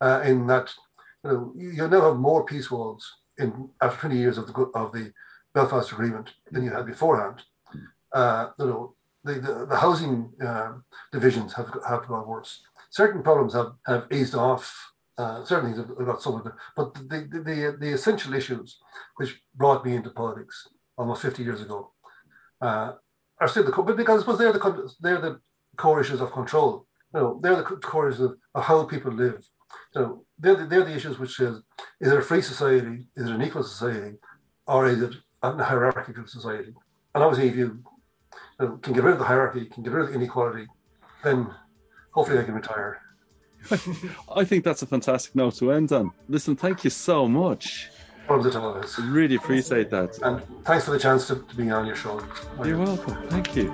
Uh, in that you know you, you now have more peace walls in after 20 years of the of the Belfast Agreement than you had beforehand. Uh, you know the the, the housing uh, divisions have have got worse. Certain problems have, have eased off. Uh, certain things have got some of them, but the, the the the essential issues which brought me into politics almost 50 years ago uh, are still the core, because I suppose they're the they're the core issues of control. You know, they're the co- core issues of, of how people live. So they're the, they're the issues which is is it a free society, is it an equal society, or is it a hierarchical society? And obviously, if you, you know, can get rid of the hierarchy, can get rid of the inequality, then hopefully they can retire. I think that's a fantastic note to end on. Listen, thank you so much. Problems at all this. Really appreciate that. And thanks for the chance to, to be on your show. You're welcome. Thank you.